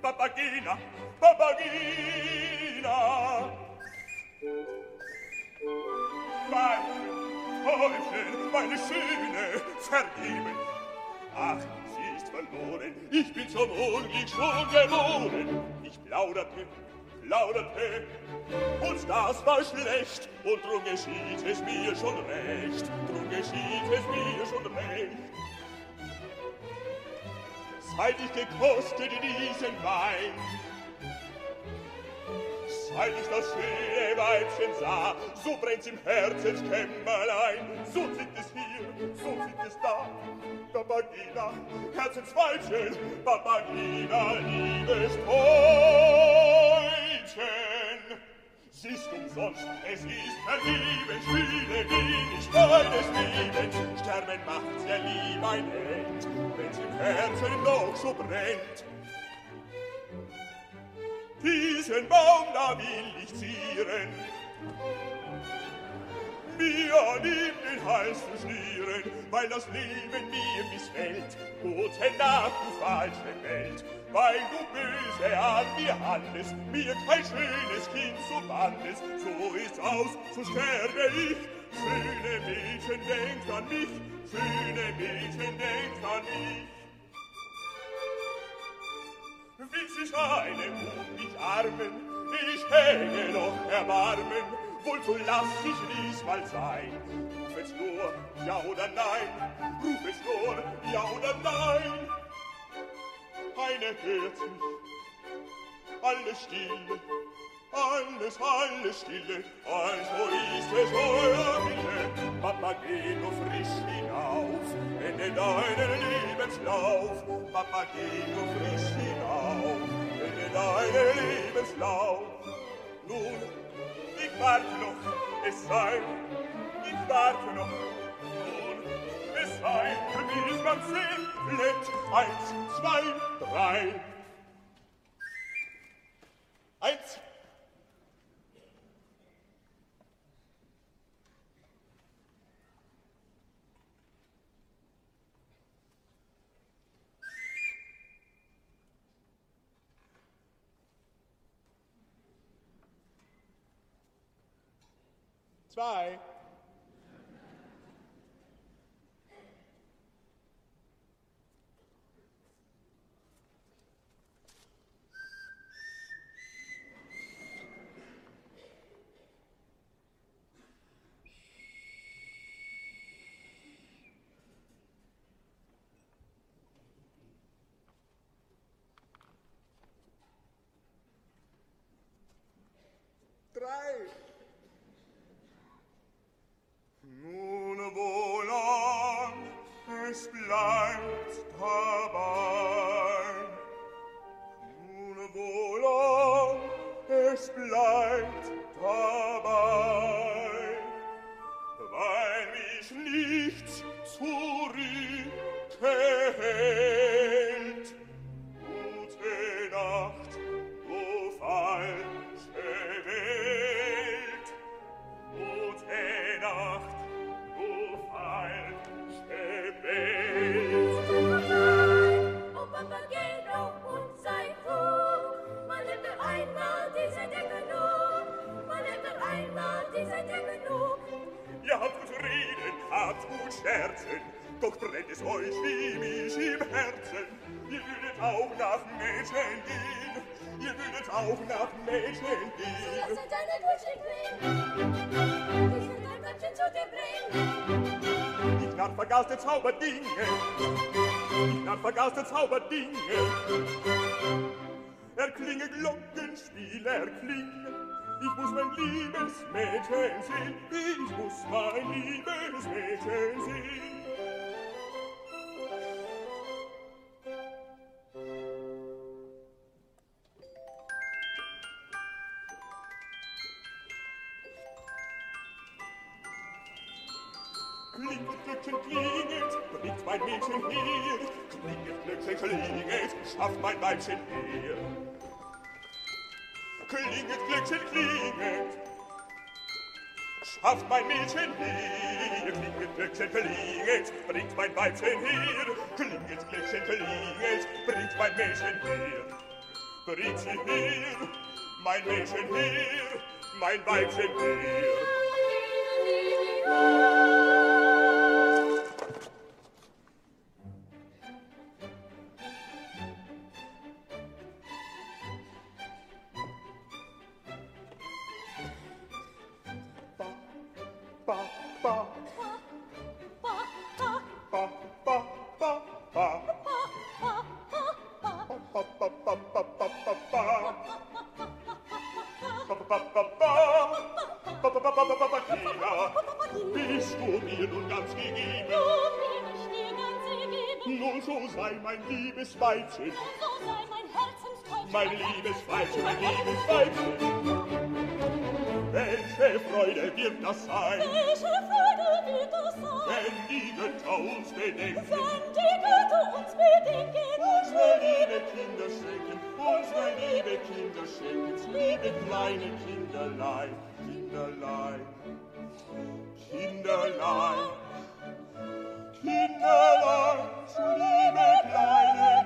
papagina, papagina. Mein Teufel, meine schöne, vergeben. Ach, sie ist verloren, ich bin zum unglück, schon geboren. Ich plauderte, plauderte, und das war schlecht, und drum geschieht es mir schon recht, drum geschieht es mir schon recht seit ich gekostet diesen Wein. Seit ich das schöne Weibchen sah, so brennt's im Herzens Kämmerlein. So sind es hier, so sind es da. Babagina, Herzensweibchen, Babagina, liebes Täubchen. Es ist umsonst, es ist vergebens, spiele wenig deines Lebens. Sterben macht's ja lieb ein End, wenn's im Herzen noch so brennt. Diesen Baum da will ich zieren, mir an ihm den Hals zu schlieren, weil das Leben mir missfällt. Gute Nacht, du falsche Welt, weil du böse an mir handelst, mir kein schönes Kind zu bandest, so ist's aus, so sterbe ich. Schöne Mädchen, denkt an mich, schöne Mädchen, denkt an mich. Will sich eine um mich armen, ich hänge noch erbarmen, wohl so lass ich diesmal sein. Ruf es nur, ja oder nein, ruf es nur, ja oder nein eine hört mich. Alles stille, alles, alles stille, also ist es euer Wille. Papa, geh nur frisch hinauf, ende deinen Lebenslauf. Papa, geh nur frisch hinauf, ende deinen Lebenslauf. Nun, ich warte noch, es sei, ich warte noch, es sein, für mich ist man zählet. Eins, zwei, drei. Eins. Zwei. cry. Zauberdinge, Ich Nacht vergaßte Zauberdinge. Erklinge Glockenspiel, erklinge, ich muss mein liebes Mädchen sehen, ich muss mein liebes Mädchen sehen. klinget Glöckchen, klinget, bringt mein Mädchen her. Klinget Glöckchen, klinget, schafft mein Weibchen her. Klinget Glöckchen, klinget, schafft mein Mädchen hier. Klinget Glöckchen, klinget, bringt mein Weibchen hier. Klinget Glöckchen, klinget, bringt mein Mädchen hier. Bringt sie hier, mein Mädchen hier, mein Weibchen hier. Thank. Weibchen. So sei mein Herzenstäubchen. Mein liebes Weibchen, mein liebes Weibchen. Welche Freude wird das sein? Welche Freude wird das sein? Wenn die Götter uns bedenken. Wenn die Götter uns bedenken. Unsere liebe Kinder schenken. Unsere liebe Kinder schenken. Liebe kleine Kinderlein. Kinderlein. Kinderlein. Kinderlein. Kinderlein. Zu liebe Kleine.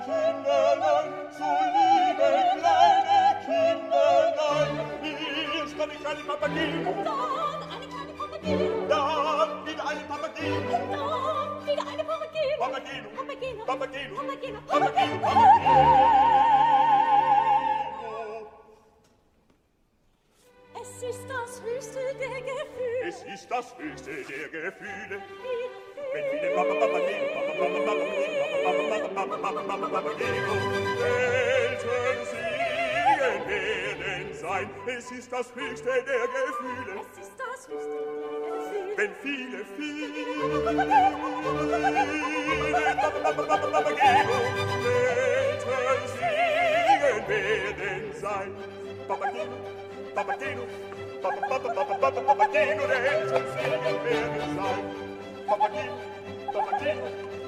Kinderlein, so liebe kleine Kinderlein, ist eine kleine Papageno. Dann eine kleine Papageno. Dann wieder eine Papageno. Dann wieder eine Papageno. Papageno. Papageno. Papageno. Papageno. Papageno. Papageno. Es ist das höchste der Gefühle. Es ist das höchste der Gefühle. Wenn viele Papageno, Papageno, Papageno, Papageno, sein. Es ist das höchste der Gefühle. Es ist das höchste der Gefühle. Wenn viele, viele Begebung Welten werden sein. Papageno, Papageno, Papageno, der Helden siegen werden sein. Papageno, Papageno,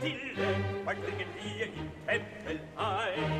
Stille, bald dringen wir im Tempel ein.